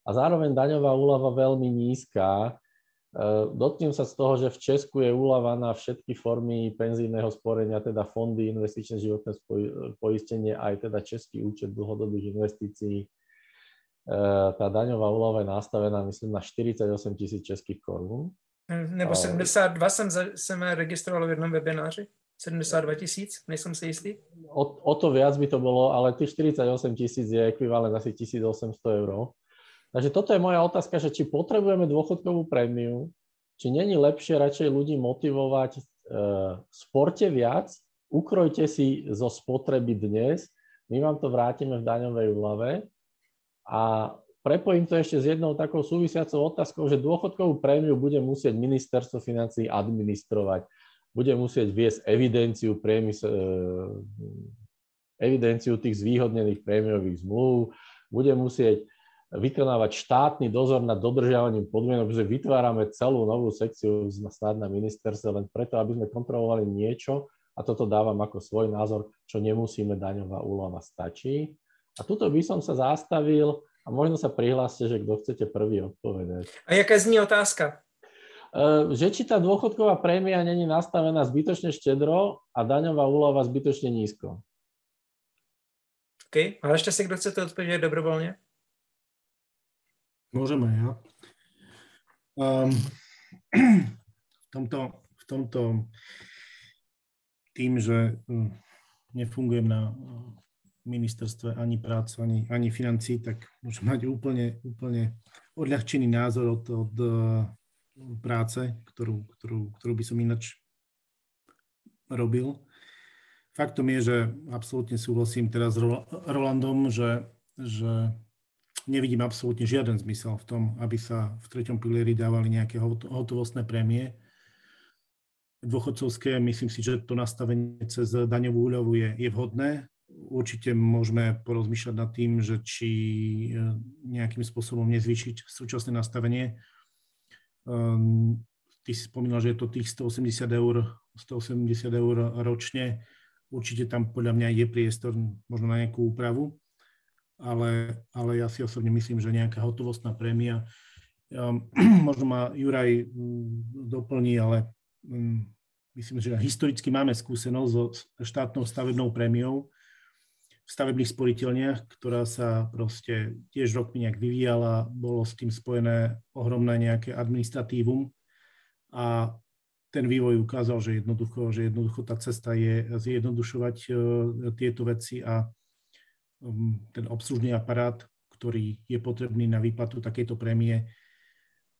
A zároveň daňová úlava veľmi nízka, dotknem sa z toho, že v Česku je úľava na všetky formy penzijného sporenia, teda fondy, investičné životné poistenie, aj teda český účet dlhodobých investícií. Eh, tá daňová úľava je nastavená, myslím, na 48 tisíc českých korún. Hm, nebo 72 jsem, jsem registroval v jednom webináři. 72 tisíc, nejsem si istý. O, o to viac by to bolo, ale tých 48 tisíc je ekvivalent asi 1800 eur. Takže toto je moja otázka, že či potrebujeme dôchodkovú prémiu, či není lepšie radšej ľudí motivovať e, v sporte viac, ukrojte si zo spotreby dnes, my vám to vrátime v daňovej úlave. A prepojím to ešte s jednou takou súvisiacou otázkou, že dôchodkovú prémiu bude musieť ministerstvo financí administrovať, bude musieť viesť evidenciu, priemys- e, evidenciu tých zvýhodnených prémiových zmluv, bude musieť vykonávať štátny dozor nad dodržiavaním podmienok, že vytvárame celú novú sekciu snad na ministerstve len preto, aby sme kontrolovali niečo, a toto dávam ako svoj názor, čo nemusíme, daňová úlava stačí. A tuto by som sa zastavil a možno sa prihláste, že kto chcete prvý odpovedať. A jaká zní otázka? E, že či tá dôchodková prémia není nastavená zbytočne štedro a daňová úlava zbytočne nízko. OK. A ešte si kto chcete odpovedať dobrovoľne? Môžeme, ja. Um, v, tomto, v tomto tým, že hm, nefungujem na ministerstve ani prácu, ani, ani financí, tak môžem mať úplne, úplne odľahčený názor od, od práce, ktorú, ktorú, ktorú by som inač robil. Faktom je, že absolútne súhlasím teraz s Rolandom, že, že nevidím absolútne žiaden zmysel v tom, aby sa v treťom pilieri dávali nejaké hotovostné prémie dôchodcovské. Myslím si, že to nastavenie cez daňovú úľavu je, je vhodné. určite môžeme porozmýšľať nad tým, že či nejakým spôsobom nezvýšiť súčasné nastavenie. Ehm, ty si spomínal, že je to tých 180 eur, 180 eur ročne. Určite tam podľa mňa je priestor možno na nejakú úpravu, ale, ale ja si osobne myslím, že nejaká hotovostná prémia, um, možno ma Juraj um, doplní, ale um, myslím, že historicky máme skúsenosť so štátnou stavebnou prémiou v stavebných sporiteľniach, ktorá sa proste tiež rokmi nejak vyvíjala, bolo s tým spojené ohromné nejaké administratívum a ten vývoj ukázal, že jednoducho, že jednoducho tá cesta je zjednodušovať uh, tieto veci a ten obslužný aparát, ktorý je potrebný na výplatu takejto prémie,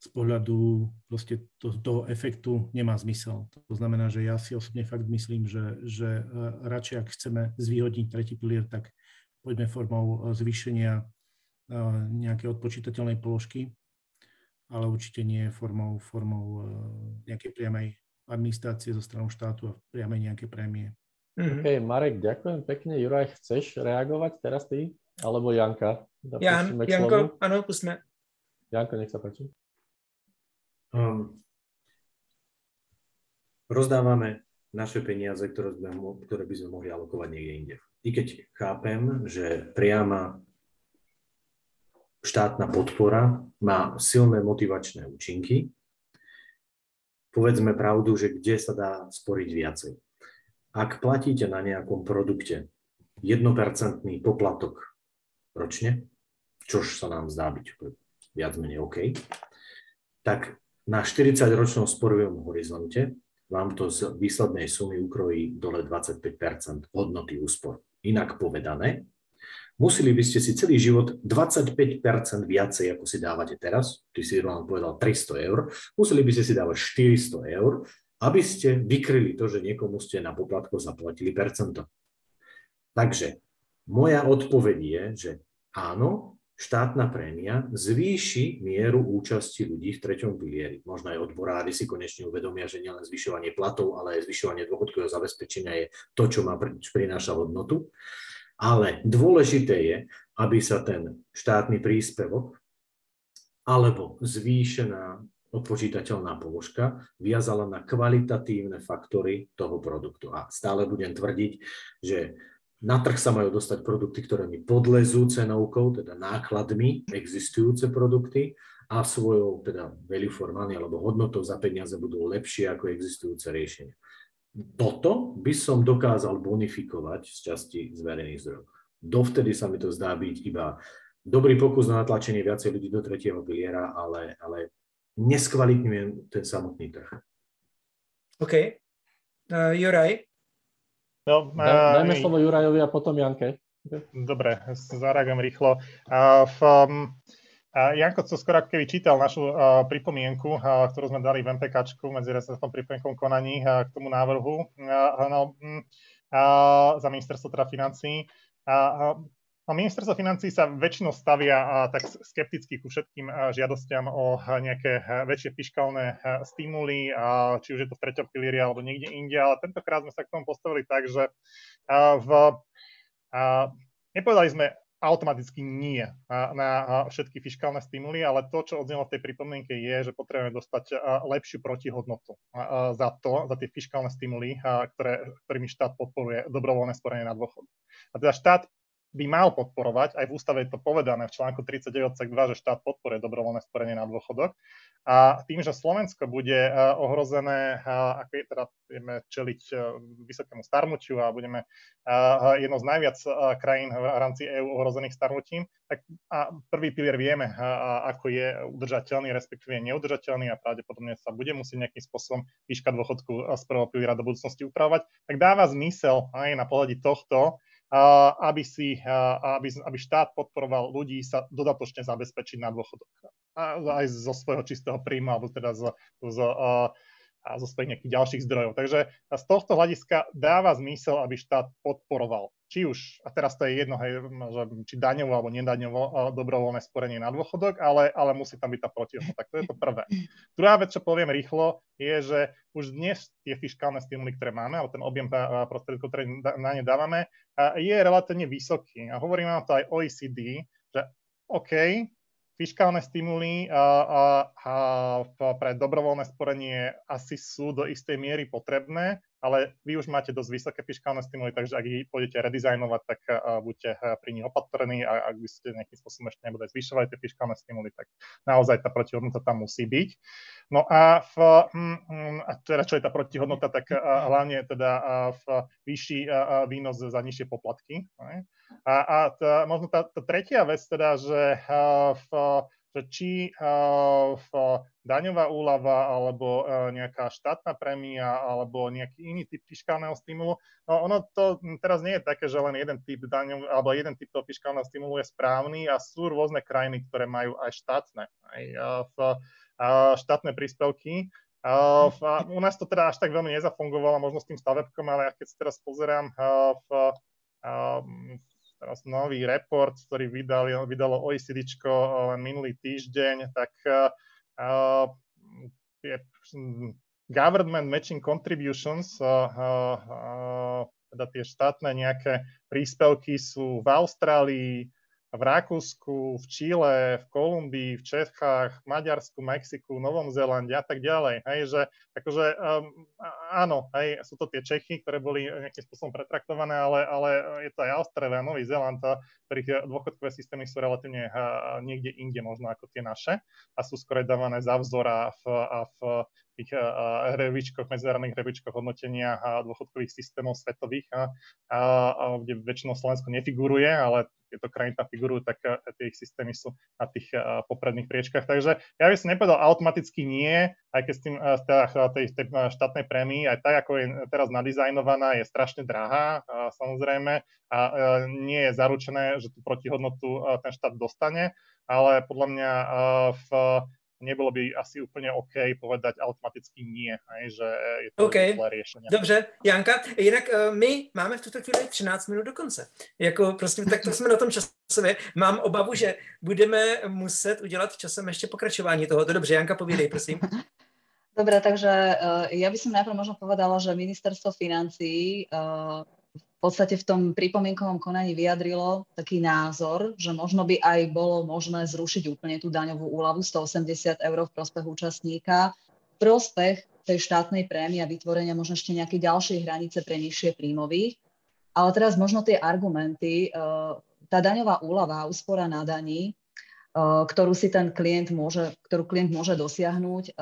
z pohľadu proste to, toho efektu nemá zmysel. To znamená, že ja si osobne fakt myslím, že, že uh, radšej ak chceme zvýhodniť tretí pilier, tak poďme formou uh, zvýšenia nejakej odpočítateľnej položky, ale určite nie formou, formou nejakej priamej administrácie zo stranu štátu a priame nejaké prémie. Mm-hmm. OK, Marek, ďakujem pekne. Juraj, chceš reagovať teraz ty? Alebo Janka? Jan, Janko, áno, pusme. Janko, nech sa páči. Um, rozdávame naše peniaze, ktoré, sme, ktoré by sme mohli alokovať niekde inde. I keď chápem, že priama štátna podpora má silné motivačné účinky, povedzme pravdu, že kde sa dá sporiť viacej. Ak platíte na nejakom produkte 1% poplatok ročne, čož sa nám zdá byť viac menej OK, tak na 40-ročnom sporovom horizonte vám to z výslednej sumy ukrojí dole 25% hodnoty úspor. Inak povedané, museli by ste si celý život 25% viacej, ako si dávate teraz, ty si vám povedal 300 eur, museli by ste si dávať 400 eur, aby ste vykryli to, že niekomu ste na poplatko zaplatili percento. Takže moja odpoveď je, že áno, štátna prémia zvýši mieru účasti ľudí v treťom pilieri. Možno aj odborári si konečne uvedomia, že nielen zvyšovanie platov, ale aj zvyšovanie dôchodkového zabezpečenia je to, čo má prináša hodnotu. Ale dôležité je, aby sa ten štátny príspevok alebo zvýšená odpočítateľná položka viazala na kvalitatívne faktory toho produktu. A stále budem tvrdiť, že na trh sa majú dostať produkty, ktoré mi podlezú cenovkou, teda nákladmi, existujúce produkty a svojou teda value for money alebo hodnotou za peniaze budú lepšie ako existujúce riešenia toto by som dokázal bonifikovať z časti z zdrojov. Dovtedy sa mi to zdá byť iba dobrý pokus na natlačenie viacej ľudí do tretieho piliera, ale, ale neskvalitňujem ten samotný trh. OK. Uh, Juraj? No, uh, Dajme slovo Jurajovi a potom Janke. Dobre, zareagujem rýchlo. Uh, v, um, Janko to skoro keby čítal našu uh, pripomienku, uh, ktorú sme dali v MPKčku medzi rezervnom pripomienkom konaní uh, k tomu návrhu uh, no, uh, za ministerstvo teda financí. Uh, uh, ministerstvo financí sa väčšinou stavia tak skepticky ku všetkým žiadostiam o nejaké väčšie fiskálne stimuly, či už je to v treťom pilieri alebo niekde inde, ale tentokrát sme sa k tomu postavili tak, že v, nepovedali sme automaticky nie na všetky fiskálne stimuly, ale to, čo odznelo v tej pripomienke je, že potrebujeme dostať lepšiu protihodnotu za to, za tie fiskálne stimuly, ktoré, ktorými štát podporuje dobrovoľné sporenie na dôchod. A teda štát by mal podporovať, aj v ústave je to povedané v článku 39 2, že štát podporuje dobrovoľné sporenie na dôchodok. A tým, že Slovensko bude eh, ohrozené, eh, ako je teda budeme čeliť eh, vysokému starnutiu a budeme jednou z najviac krajín v rámci EÚ ohrozených starnutím, tak a prvý pilier vieme, ako je udržateľný, respektíve neudržateľný a pravdepodobne sa bude musieť nejakým spôsobom výška dôchodku z prvého piliera do budúcnosti upravovať, tak dáva zmysel aj na pohľade tohto, aby, si, aby, aby štát podporoval ľudí sa dodatočne zabezpečiť na dôchodok. Aj zo svojho čistého príjmu, alebo teda z, z, a zo svojich nejakých ďalších zdrojov. Takže z tohto hľadiska dáva zmysel, aby štát podporoval či už, a teraz to je jedno, hej, že či daňovo alebo nedaňovo dobrovoľné sporenie na dôchodok, ale, ale musí tam byť tá protihodnota. Tak to je to prvé. Druhá vec, čo poviem rýchlo, je, že už dnes tie fiskálne stimuly, ktoré máme, alebo ten objem prostriedkov, ktoré na ne dávame, je relatívne vysoký. A hovoríme na to aj OECD, že OK, fiskálne stimuly a, a, a pre dobrovoľné sporenie asi sú do istej miery potrebné, ale vy už máte dosť vysoké fiskálne stimuly, takže ak ich pôjdete redizajnovať, tak uh, buďte pri nich opatrní a ak by ste nejakým spôsobom ešte nebude zvyšovať tie fiskálne stimuly, tak naozaj tá protihodnota tam musí byť. No a, v, um, a teda čo je tá protihodnota, tak uh, hlavne teda v vyšší výnos za nižšie poplatky. A, a tá, možno tá, tá tretia vec teda, že v že či uh, daňová úlava alebo uh, nejaká štátna prémia alebo nejaký iný typ fiskálneho stimulu, no ono to teraz nie je také, že len jeden typ daňov, alebo jeden typ toho fiskálneho stimulu je správny a sú rôzne krajiny, ktoré majú aj štátne, aj uh, štátne príspevky. U nás to teda až tak veľmi nezafungovalo, možno s tým stavebkom, ale ja keď si teraz pozerám v, uh, teraz nový report, ktorý vydali, vydalo OECD len minulý týždeň, tak uh, je, government matching contributions, uh, uh, teda tie štátne nejaké príspevky sú v Austrálii, v Rakúsku, v Čile, v Kolumbii, v Čechách, v Maďarsku, Mexiku, Novom Zélande a tak ďalej. Hej, že akože um, áno, hej, sú to tie Čechy, ktoré boli nejakým spôsobom pretraktované, ale, ale je to aj Austrália, Nový Zéland, ktorých dôchodkové systémy sú relatívne niekde inde možno ako tie naše a sú skôr dávané za vzor a v, a v tých uh, hrebičkoch, medzinárodných hrebičkoch hodnotenia a dôchodkových systémov svetových, a, a, a, kde väčšinou Slovensko nefiguruje, ale tieto krajiny tam figurujú, tak eh, tie ich systémy sú na tých uh, popredných priečkach. Takže ja by som nepovedal automaticky nie, aj keď s tým teda, tej, tej štátnej prémii, aj tak, ako je teraz nadizajnovaná, je strašne drahá, uh, samozrejme, a nie je zaručené, že tú protihodnotu ten štát dostane, ale podľa mňa v nebolo by asi úplne OK povedať automaticky nie, aj, že je to okay. riešenie. Dobře, Janka, jinak uh, my máme v tuto chvíli 13 minut do konce. Jako prostě tak to jsme na tom časově. Mám obavu, že budeme muset udělat časem ještě pokračování tohoto. Dobře, Janka, povídej, prosím. Dobre, takže uh, ja by som najprv možno povedala, že ministerstvo financí uh, podstate v tom pripomienkovom konaní vyjadrilo taký názor, že možno by aj bolo možné zrušiť úplne tú daňovú úľavu 180 eur v prospech účastníka, prospech tej štátnej prémie a vytvorenia možno ešte nejaké ďalšie hranice pre nižšie príjmových. Ale teraz možno tie argumenty, e, tá daňová úľava, úspora na daní, e, ktorú si ten klient môže, ktorú klient môže dosiahnuť, e,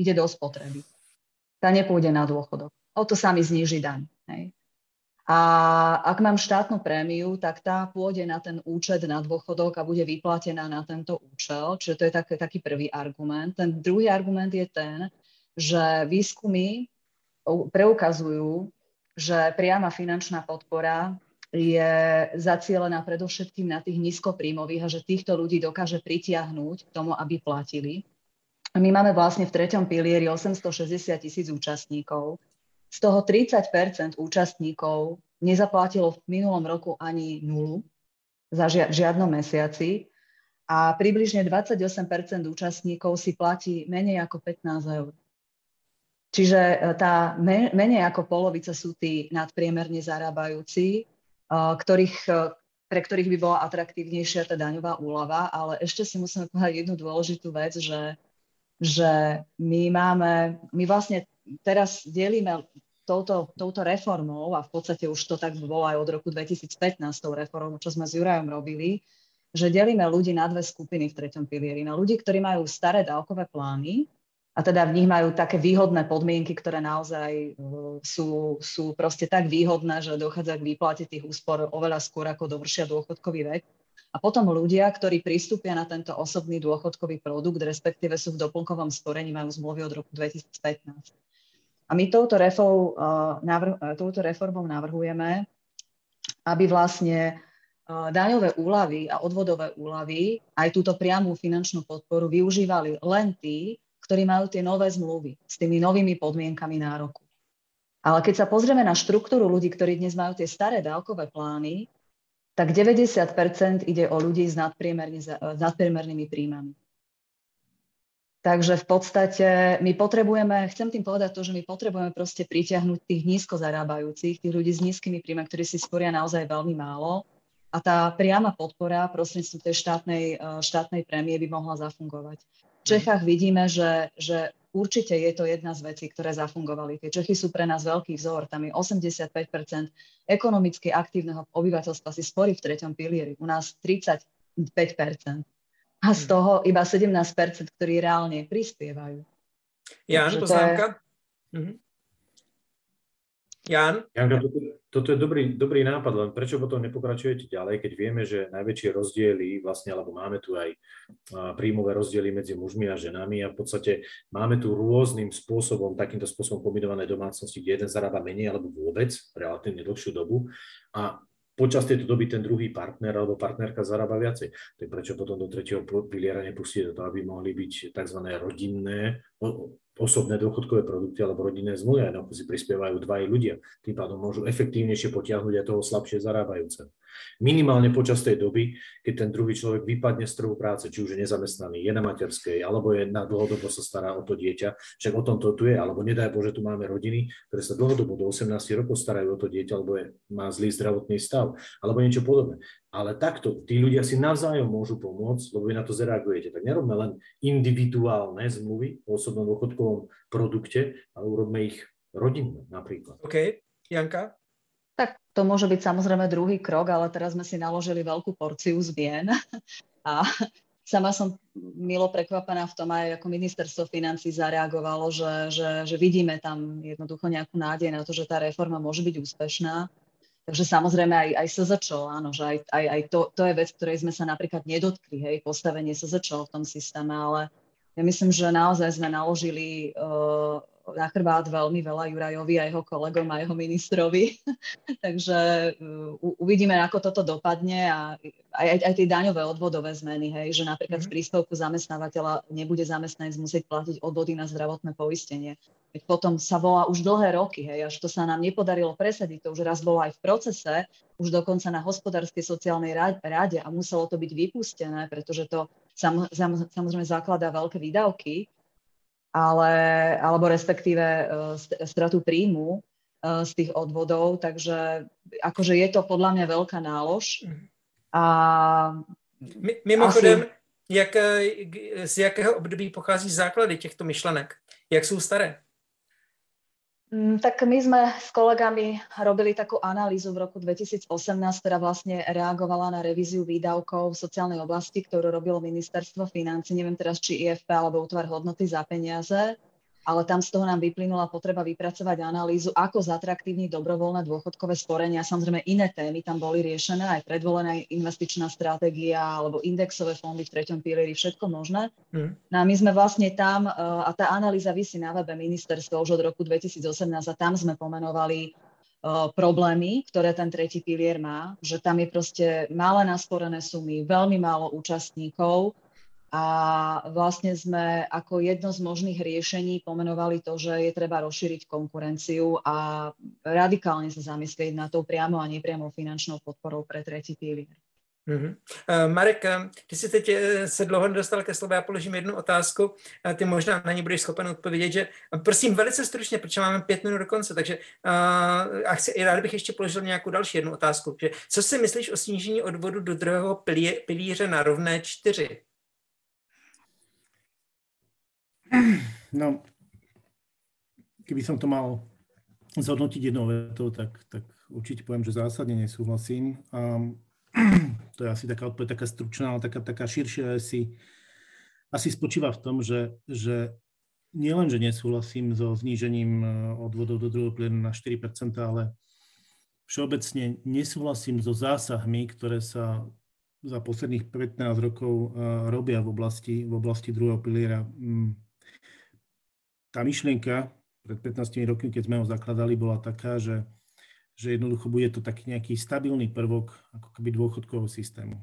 ide do spotreby. Tá nepôjde na dôchodok. O to sami zníži daň. Hej. A ak mám štátnu prémiu, tak tá pôjde na ten účet na dôchodok a bude vyplatená na tento účel. Čiže to je tak, taký prvý argument. Ten druhý argument je ten, že výskumy preukazujú, že priama finančná podpora je zacielená predovšetkým na tých nízkopríjmových a že týchto ľudí dokáže pritiahnuť k tomu, aby platili. My máme vlastne v treťom pilieri 860 tisíc účastníkov z toho 30% účastníkov nezaplatilo v minulom roku ani nulu za žia- žiadnom mesiaci a približne 28% účastníkov si platí menej ako 15 eur. Čiže e, tá menej ako polovica sú tí nadpriemerne zarábajúci, e, ktorých, e, pre ktorých by bola atraktívnejšia tá daňová úlava, ale ešte si musíme povedať jednu dôležitú vec, že, že my máme, my vlastne teraz delíme touto, touto reformou, a v podstate už to tak bolo aj od roku 2015 tou reformou, čo sme s Jurajom robili, že delíme ľudí na dve skupiny v treťom pilieri. Na ľudí, ktorí majú staré dávkové plány, a teda v nich majú také výhodné podmienky, ktoré naozaj uh, sú, sú proste tak výhodné, že dochádza k výplate tých úspor oveľa skôr, ako dovršia dôchodkový vek. A potom ľudia, ktorí pristúpia na tento osobný dôchodkový produkt, respektíve sú v doplnkovom sporení, majú zmluvy od roku 2015. A my touto, refou, uh, navrh, uh, touto reformou navrhujeme, aby vlastne uh, daňové úlavy a odvodové úlavy, aj túto priamú finančnú podporu využívali len tí, ktorí majú tie nové zmluvy s tými novými podmienkami nároku. Ale keď sa pozrieme na štruktúru ľudí, ktorí dnes majú tie staré dávkové plány, tak 90% ide o ľudí s, s nadpriemernými príjmami. Takže v podstate my potrebujeme, chcem tým povedať to, že my potrebujeme proste pritiahnuť tých nízko zarábajúcich, tých ľudí s nízkymi príjmami, ktorí si sporia naozaj veľmi málo. A tá priama podpora prostredníctvom tej štátnej, eh, štátnej prémie by mohla zafungovať. V Čechách vidíme, že, že určite je to jedna z vecí, ktoré zafungovali. Tie Čechy sú pre nás veľký vzor. Tam je 85% ekonomicky aktívneho obyvateľstva si sporí v treťom pilieri. U nás 35 a z hm. toho iba 17%, ktorí reálne prispievajú. Jan, poznámka? Je... Mhm. Jan? Janka, toto, toto je dobrý, dobrý nápad, len prečo potom nepokračujete ďalej, keď vieme, že najväčšie rozdiely, vlastne, alebo máme tu aj príjmové rozdiely medzi mužmi a ženami a v podstate máme tu rôznym spôsobom, takýmto spôsobom kombinované domácnosti, kde jeden zarába menej alebo vôbec, relatívne dlhšiu dobu a počas tejto doby ten druhý partner alebo partnerka zarába viacej. Tak prečo potom do tretieho piliera do toho, aby mohli byť tzv. rodinné, osobné dôchodkové produkty alebo rodinné zmluvy, aj si prispievajú dvaji ľudia. Tým pádom môžu efektívnejšie potiahnuť aj toho slabšie zarábajúceho minimálne počas tej doby, keď ten druhý človek vypadne z trhu práce, či už je nezamestnaný, je na materskej, alebo je na dlhodobo sa stará o to dieťa, však o tom to tu je, alebo nedaj Bože, tu máme rodiny, ktoré sa dlhodobo do 18 rokov starajú o to dieťa, alebo je, má zlý zdravotný stav, alebo niečo podobné. Ale takto, tí ľudia si navzájom môžu pomôcť, lebo vy na to zareagujete. Tak nerobme len individuálne zmluvy o osobnom dôchodkovom produkte, ale urobme ich rodinné napríklad. OK. Janka? Tak to môže byť samozrejme druhý krok, ale teraz sme si naložili veľkú porciu zmien a sama som milo prekvapená v tom aj ako ministerstvo financí zareagovalo, že, že, že vidíme tam jednoducho nejakú nádej na to, že tá reforma môže byť úspešná. Takže samozrejme aj, aj SZČO, áno, že aj, aj, aj to, to je vec, ktorej sme sa napríklad nedotkli, hej, postavenie SZČO v tom systéme, ale ja myslím, že naozaj sme naložili uh, na chrbát veľmi veľa Jurajovi a jeho kolegom a jeho ministrovi. Takže uvidíme, ako toto dopadne a aj, aj tie daňové odvodové zmeny, hej, že napríklad mm-hmm. z príspevku zamestnávateľa nebude zamestnanec musieť platiť odvody na zdravotné poistenie. Veď potom sa volá už dlhé roky, hej, až to sa nám nepodarilo presadiť, to už raz bolo aj v procese, už dokonca na hospodárskej sociálnej rade a muselo to byť vypustené, pretože to sam, sam, samozrejme zakladá veľké výdavky ale, alebo respektíve uh, stratu príjmu uh, z tých odvodov, takže akože je to podľa mňa veľká nálož. A Mimochodem, asi... jak, z jakého období pochází základy těchto myšlenek? Jak jsou staré? Mm, tak my sme s kolegami robili takú analýzu v roku 2018, ktorá vlastne reagovala na revíziu výdavkov v sociálnej oblasti, ktorú robilo ministerstvo financí, neviem teraz, či IFP alebo útvar hodnoty za peniaze ale tam z toho nám vyplynula potreba vypracovať analýzu, ako zatraktívniť dobrovoľné dôchodkové sporenia. Samozrejme iné témy tam boli riešené, aj predvolená investičná stratégia alebo indexové fondy v treťom pilieri, všetko možné. Mm. No a my sme vlastne tam, e, a tá analýza vysí na webe ministerstva už od roku 2018 a tam sme pomenovali uh, problémy, ktoré ten tretí pilier má, že tam je proste malé nasporené sumy, veľmi málo účastníkov, a vlastne sme ako jedno z možných riešení pomenovali to, že je treba rozšíriť konkurenciu a radikálne sa zamyslieť na tou priamo a nepriamou finančnou podporou pre tretí pilier. Mm-hmm. Marek, eh, ty si teď eh, se dlouho nedostal ke slovu, já položím jednu otázku, ty možná na ní budeš schopen odpovědět, že prosím velice stručně, protože máme pět minut do konce, takže a chci, rád bych ještě položil nějakou další jednu otázku. Že, co si myslíš o snížení odvodu do druhého pilíře na rovné čtyři? No, keby som to mal zhodnotiť jednou vetou, tak, tak určite poviem, že zásadne nesúhlasím. A to je asi taká odpoveď, taká stručná, ale taká, taká širšia asi, asi spočíva v tom, že, že nielen, že nesúhlasím so znížením e, odvodov do druhého plynu na 4%, ale všeobecne nesúhlasím so zásahmi, ktoré sa za posledných 15 rokov e, robia v oblasti, v oblasti druhého piliera mm, tá myšlienka pred 15 rokmi, keď sme ho zakladali, bola taká, že, že jednoducho bude to taký nejaký stabilný prvok ako keby dôchodkového systému.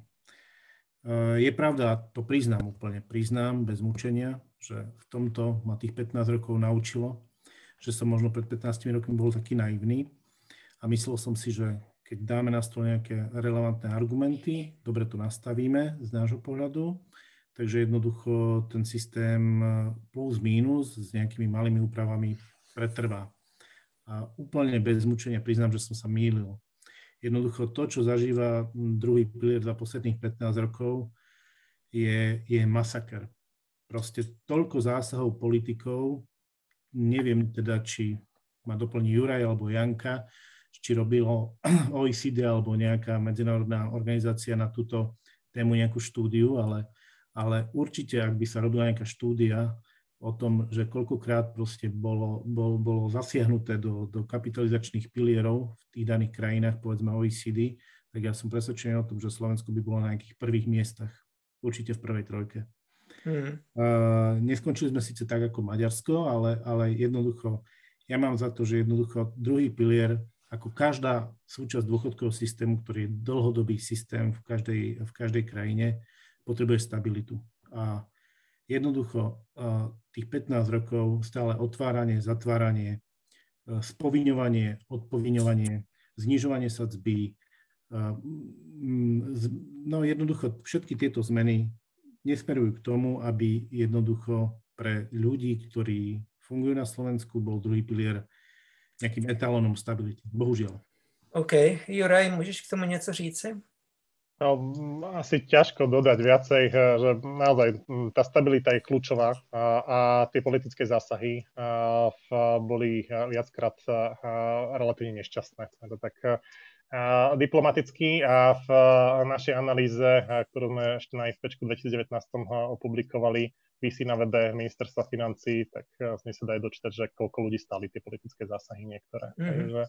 E, je pravda, to priznám úplne, priznám bez mučenia, že v tomto ma tých 15 rokov naučilo, že som možno pred 15 rokmi bol taký naivný a myslel som si, že keď dáme na stôl nejaké relevantné argumenty, dobre to nastavíme z nášho pohľadu, takže jednoducho ten systém plus minus s nejakými malými úpravami pretrvá. A úplne bez mučenia priznám, že som sa mýlil. Jednoducho to, čo zažíva druhý pilier za posledných 15 rokov, je, je masaker. Proste toľko zásahov politikov, neviem teda, či ma doplní Juraj alebo Janka, či robilo OECD alebo nejaká medzinárodná organizácia na túto tému nejakú štúdiu, ale, ale určite, ak by sa robila nejaká štúdia o tom, že koľkokrát proste bolo, bol, bolo zasiahnuté do, do kapitalizačných pilierov v tých daných krajinách, povedzme OECD, tak ja som presvedčený o tom, že Slovensko by bolo na nejakých prvých miestach, určite v prvej trojke. Mm. Uh, neskončili sme síce tak ako Maďarsko, ale, ale jednoducho, ja mám za to, že jednoducho druhý pilier ako každá súčasť dôchodkového systému, ktorý je dlhodobý systém v každej, v každej krajine, potrebuje stabilitu. A jednoducho tých 15 rokov stále otváranie, zatváranie, spoviňovanie, odpoviňovanie, znižovanie sadzby, no jednoducho všetky tieto zmeny nesmerujú k tomu, aby jednoducho pre ľudí, ktorí fungujú na Slovensku, bol druhý pilier nejakým etalónom stability. Bohužiaľ. OK. Juraj, môžeš k tomu niečo říci? No, asi ťažko dodať viacej, eh, že naozaj tá stabilita je kľúčová a, a tie politické zásahy a, a, boli viackrát a, relatívne nešťastné. To tak a, diplomaticky a v našej analýze, ktorú sme ešte na ISP 2019 opublikovali, vysí na webe ministerstva financí, tak z nej sa dá dočítať, že koľko ľudí stáli tie politické zásahy niektoré. Mm. Takže,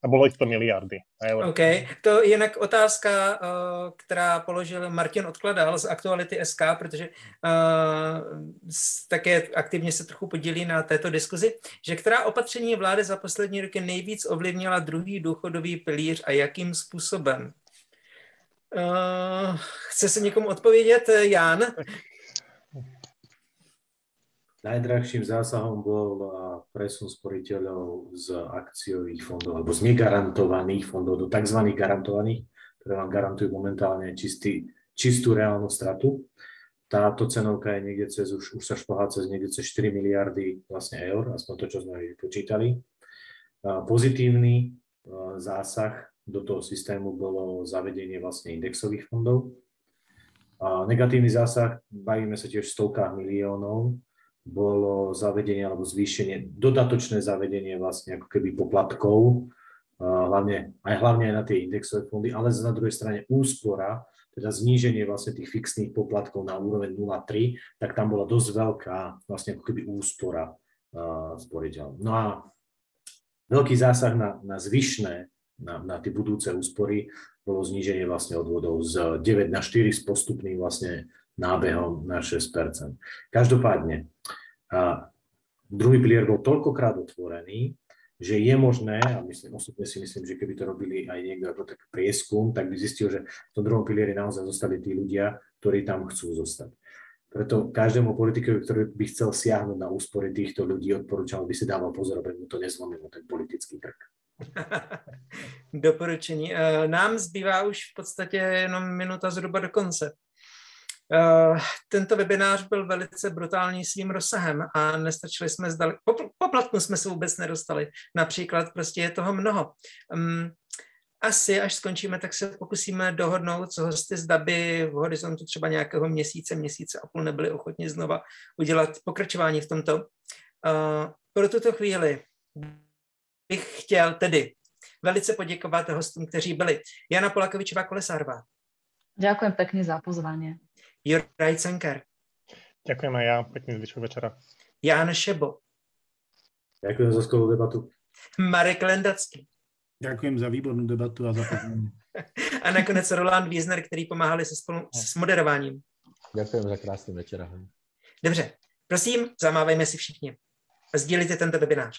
a bolo ich to miliardy eur. OK, to je jinak otázka, eh, která položil Martin Odkladal z Aktuality SK, protože uh, také aktivně se trochu podílí na této diskuzi, že která opatření vlády za poslední roky nejvíc ovlivnila druhý důchodový pilíř a jakým způsobem? Uh, chce se někomu odpovědět? Jan? Najdrahším zásahom bol presun sporiteľov z akciových fondov alebo z negarantovaných fondov do tzv. garantovaných, ktoré vám garantujú momentálne čistý, čistú reálnu stratu. Táto cenovka je niekde cez, už, už sa šplhá cez niekde cez 4 miliardy vlastne eur, aspoň to, čo sme vypočítali. Pozitívny zásah do toho systému bolo zavedenie vlastne indexových fondov. Negatívny zásah, bavíme sa tiež v stovkách miliónov, bolo zavedenie alebo zvýšenie, dodatočné zavedenie vlastne ako keby poplatkov, hlavne, aj hlavne aj na tie indexové fondy, ale na druhej strane úspora, teda zníženie vlastne tých fixných poplatkov na úroveň 0,3, tak tam bola dosť veľká vlastne ako keby úspora uh, sporiteľ. No a veľký zásah na, na zvyšné, na, na tie budúce úspory bolo zníženie vlastne odvodov z 9 na 4 s postupným vlastne nábehom na 6 Každopádne, a druhý pilier bol toľkokrát otvorený, že je možné, a myslím, osobne si myslím, že keby to robili aj niekto ako tak prieskum, tak by zistil, že v tom druhom pilieri naozaj zostali tí ľudia, ktorí tam chcú zostať. Preto každému politikovi, ktorý by chcel siahnuť na úspory týchto ľudí, odporúčam, aby si dával pozor, aby mu to nezlomilo ten politický trh. Doporučení. E, nám zbývá už v podstatě jenom minuta zhruba do konce. Uh, tento webinář byl velice brutální svým rozsahem a nestačili jsme zdali, poplatku jsme se vůbec nedostali. Například prostě je toho mnoho. Um, asi až skončíme, tak se pokusíme dohodnout s hosty, zda by v horizontu třeba nějakého měsíce, měsíce a půl nebyli ochotni znova udělat pokračování v tomto. Uh, pro tuto chvíli bych chtěl tedy velice poděkovat hostům, kteří byli. Jana Polakovičová Kolesárová. Ďakujem pekne za pozvanie. Juraj Cenkar. Ďakujem aj ja, pekný zvyšok večera. Jan Šebo. Ďakujem za skvelú debatu. Marek Lendacký. Ďakujem za výbornú debatu a za pozvanie. a nakonec Roland Wiesner, který pomáhali se spolu s moderováním. Ďakujem za krásný večer. Dobře, prosím, zamávejme si všichni. Sdílíte tento webinář.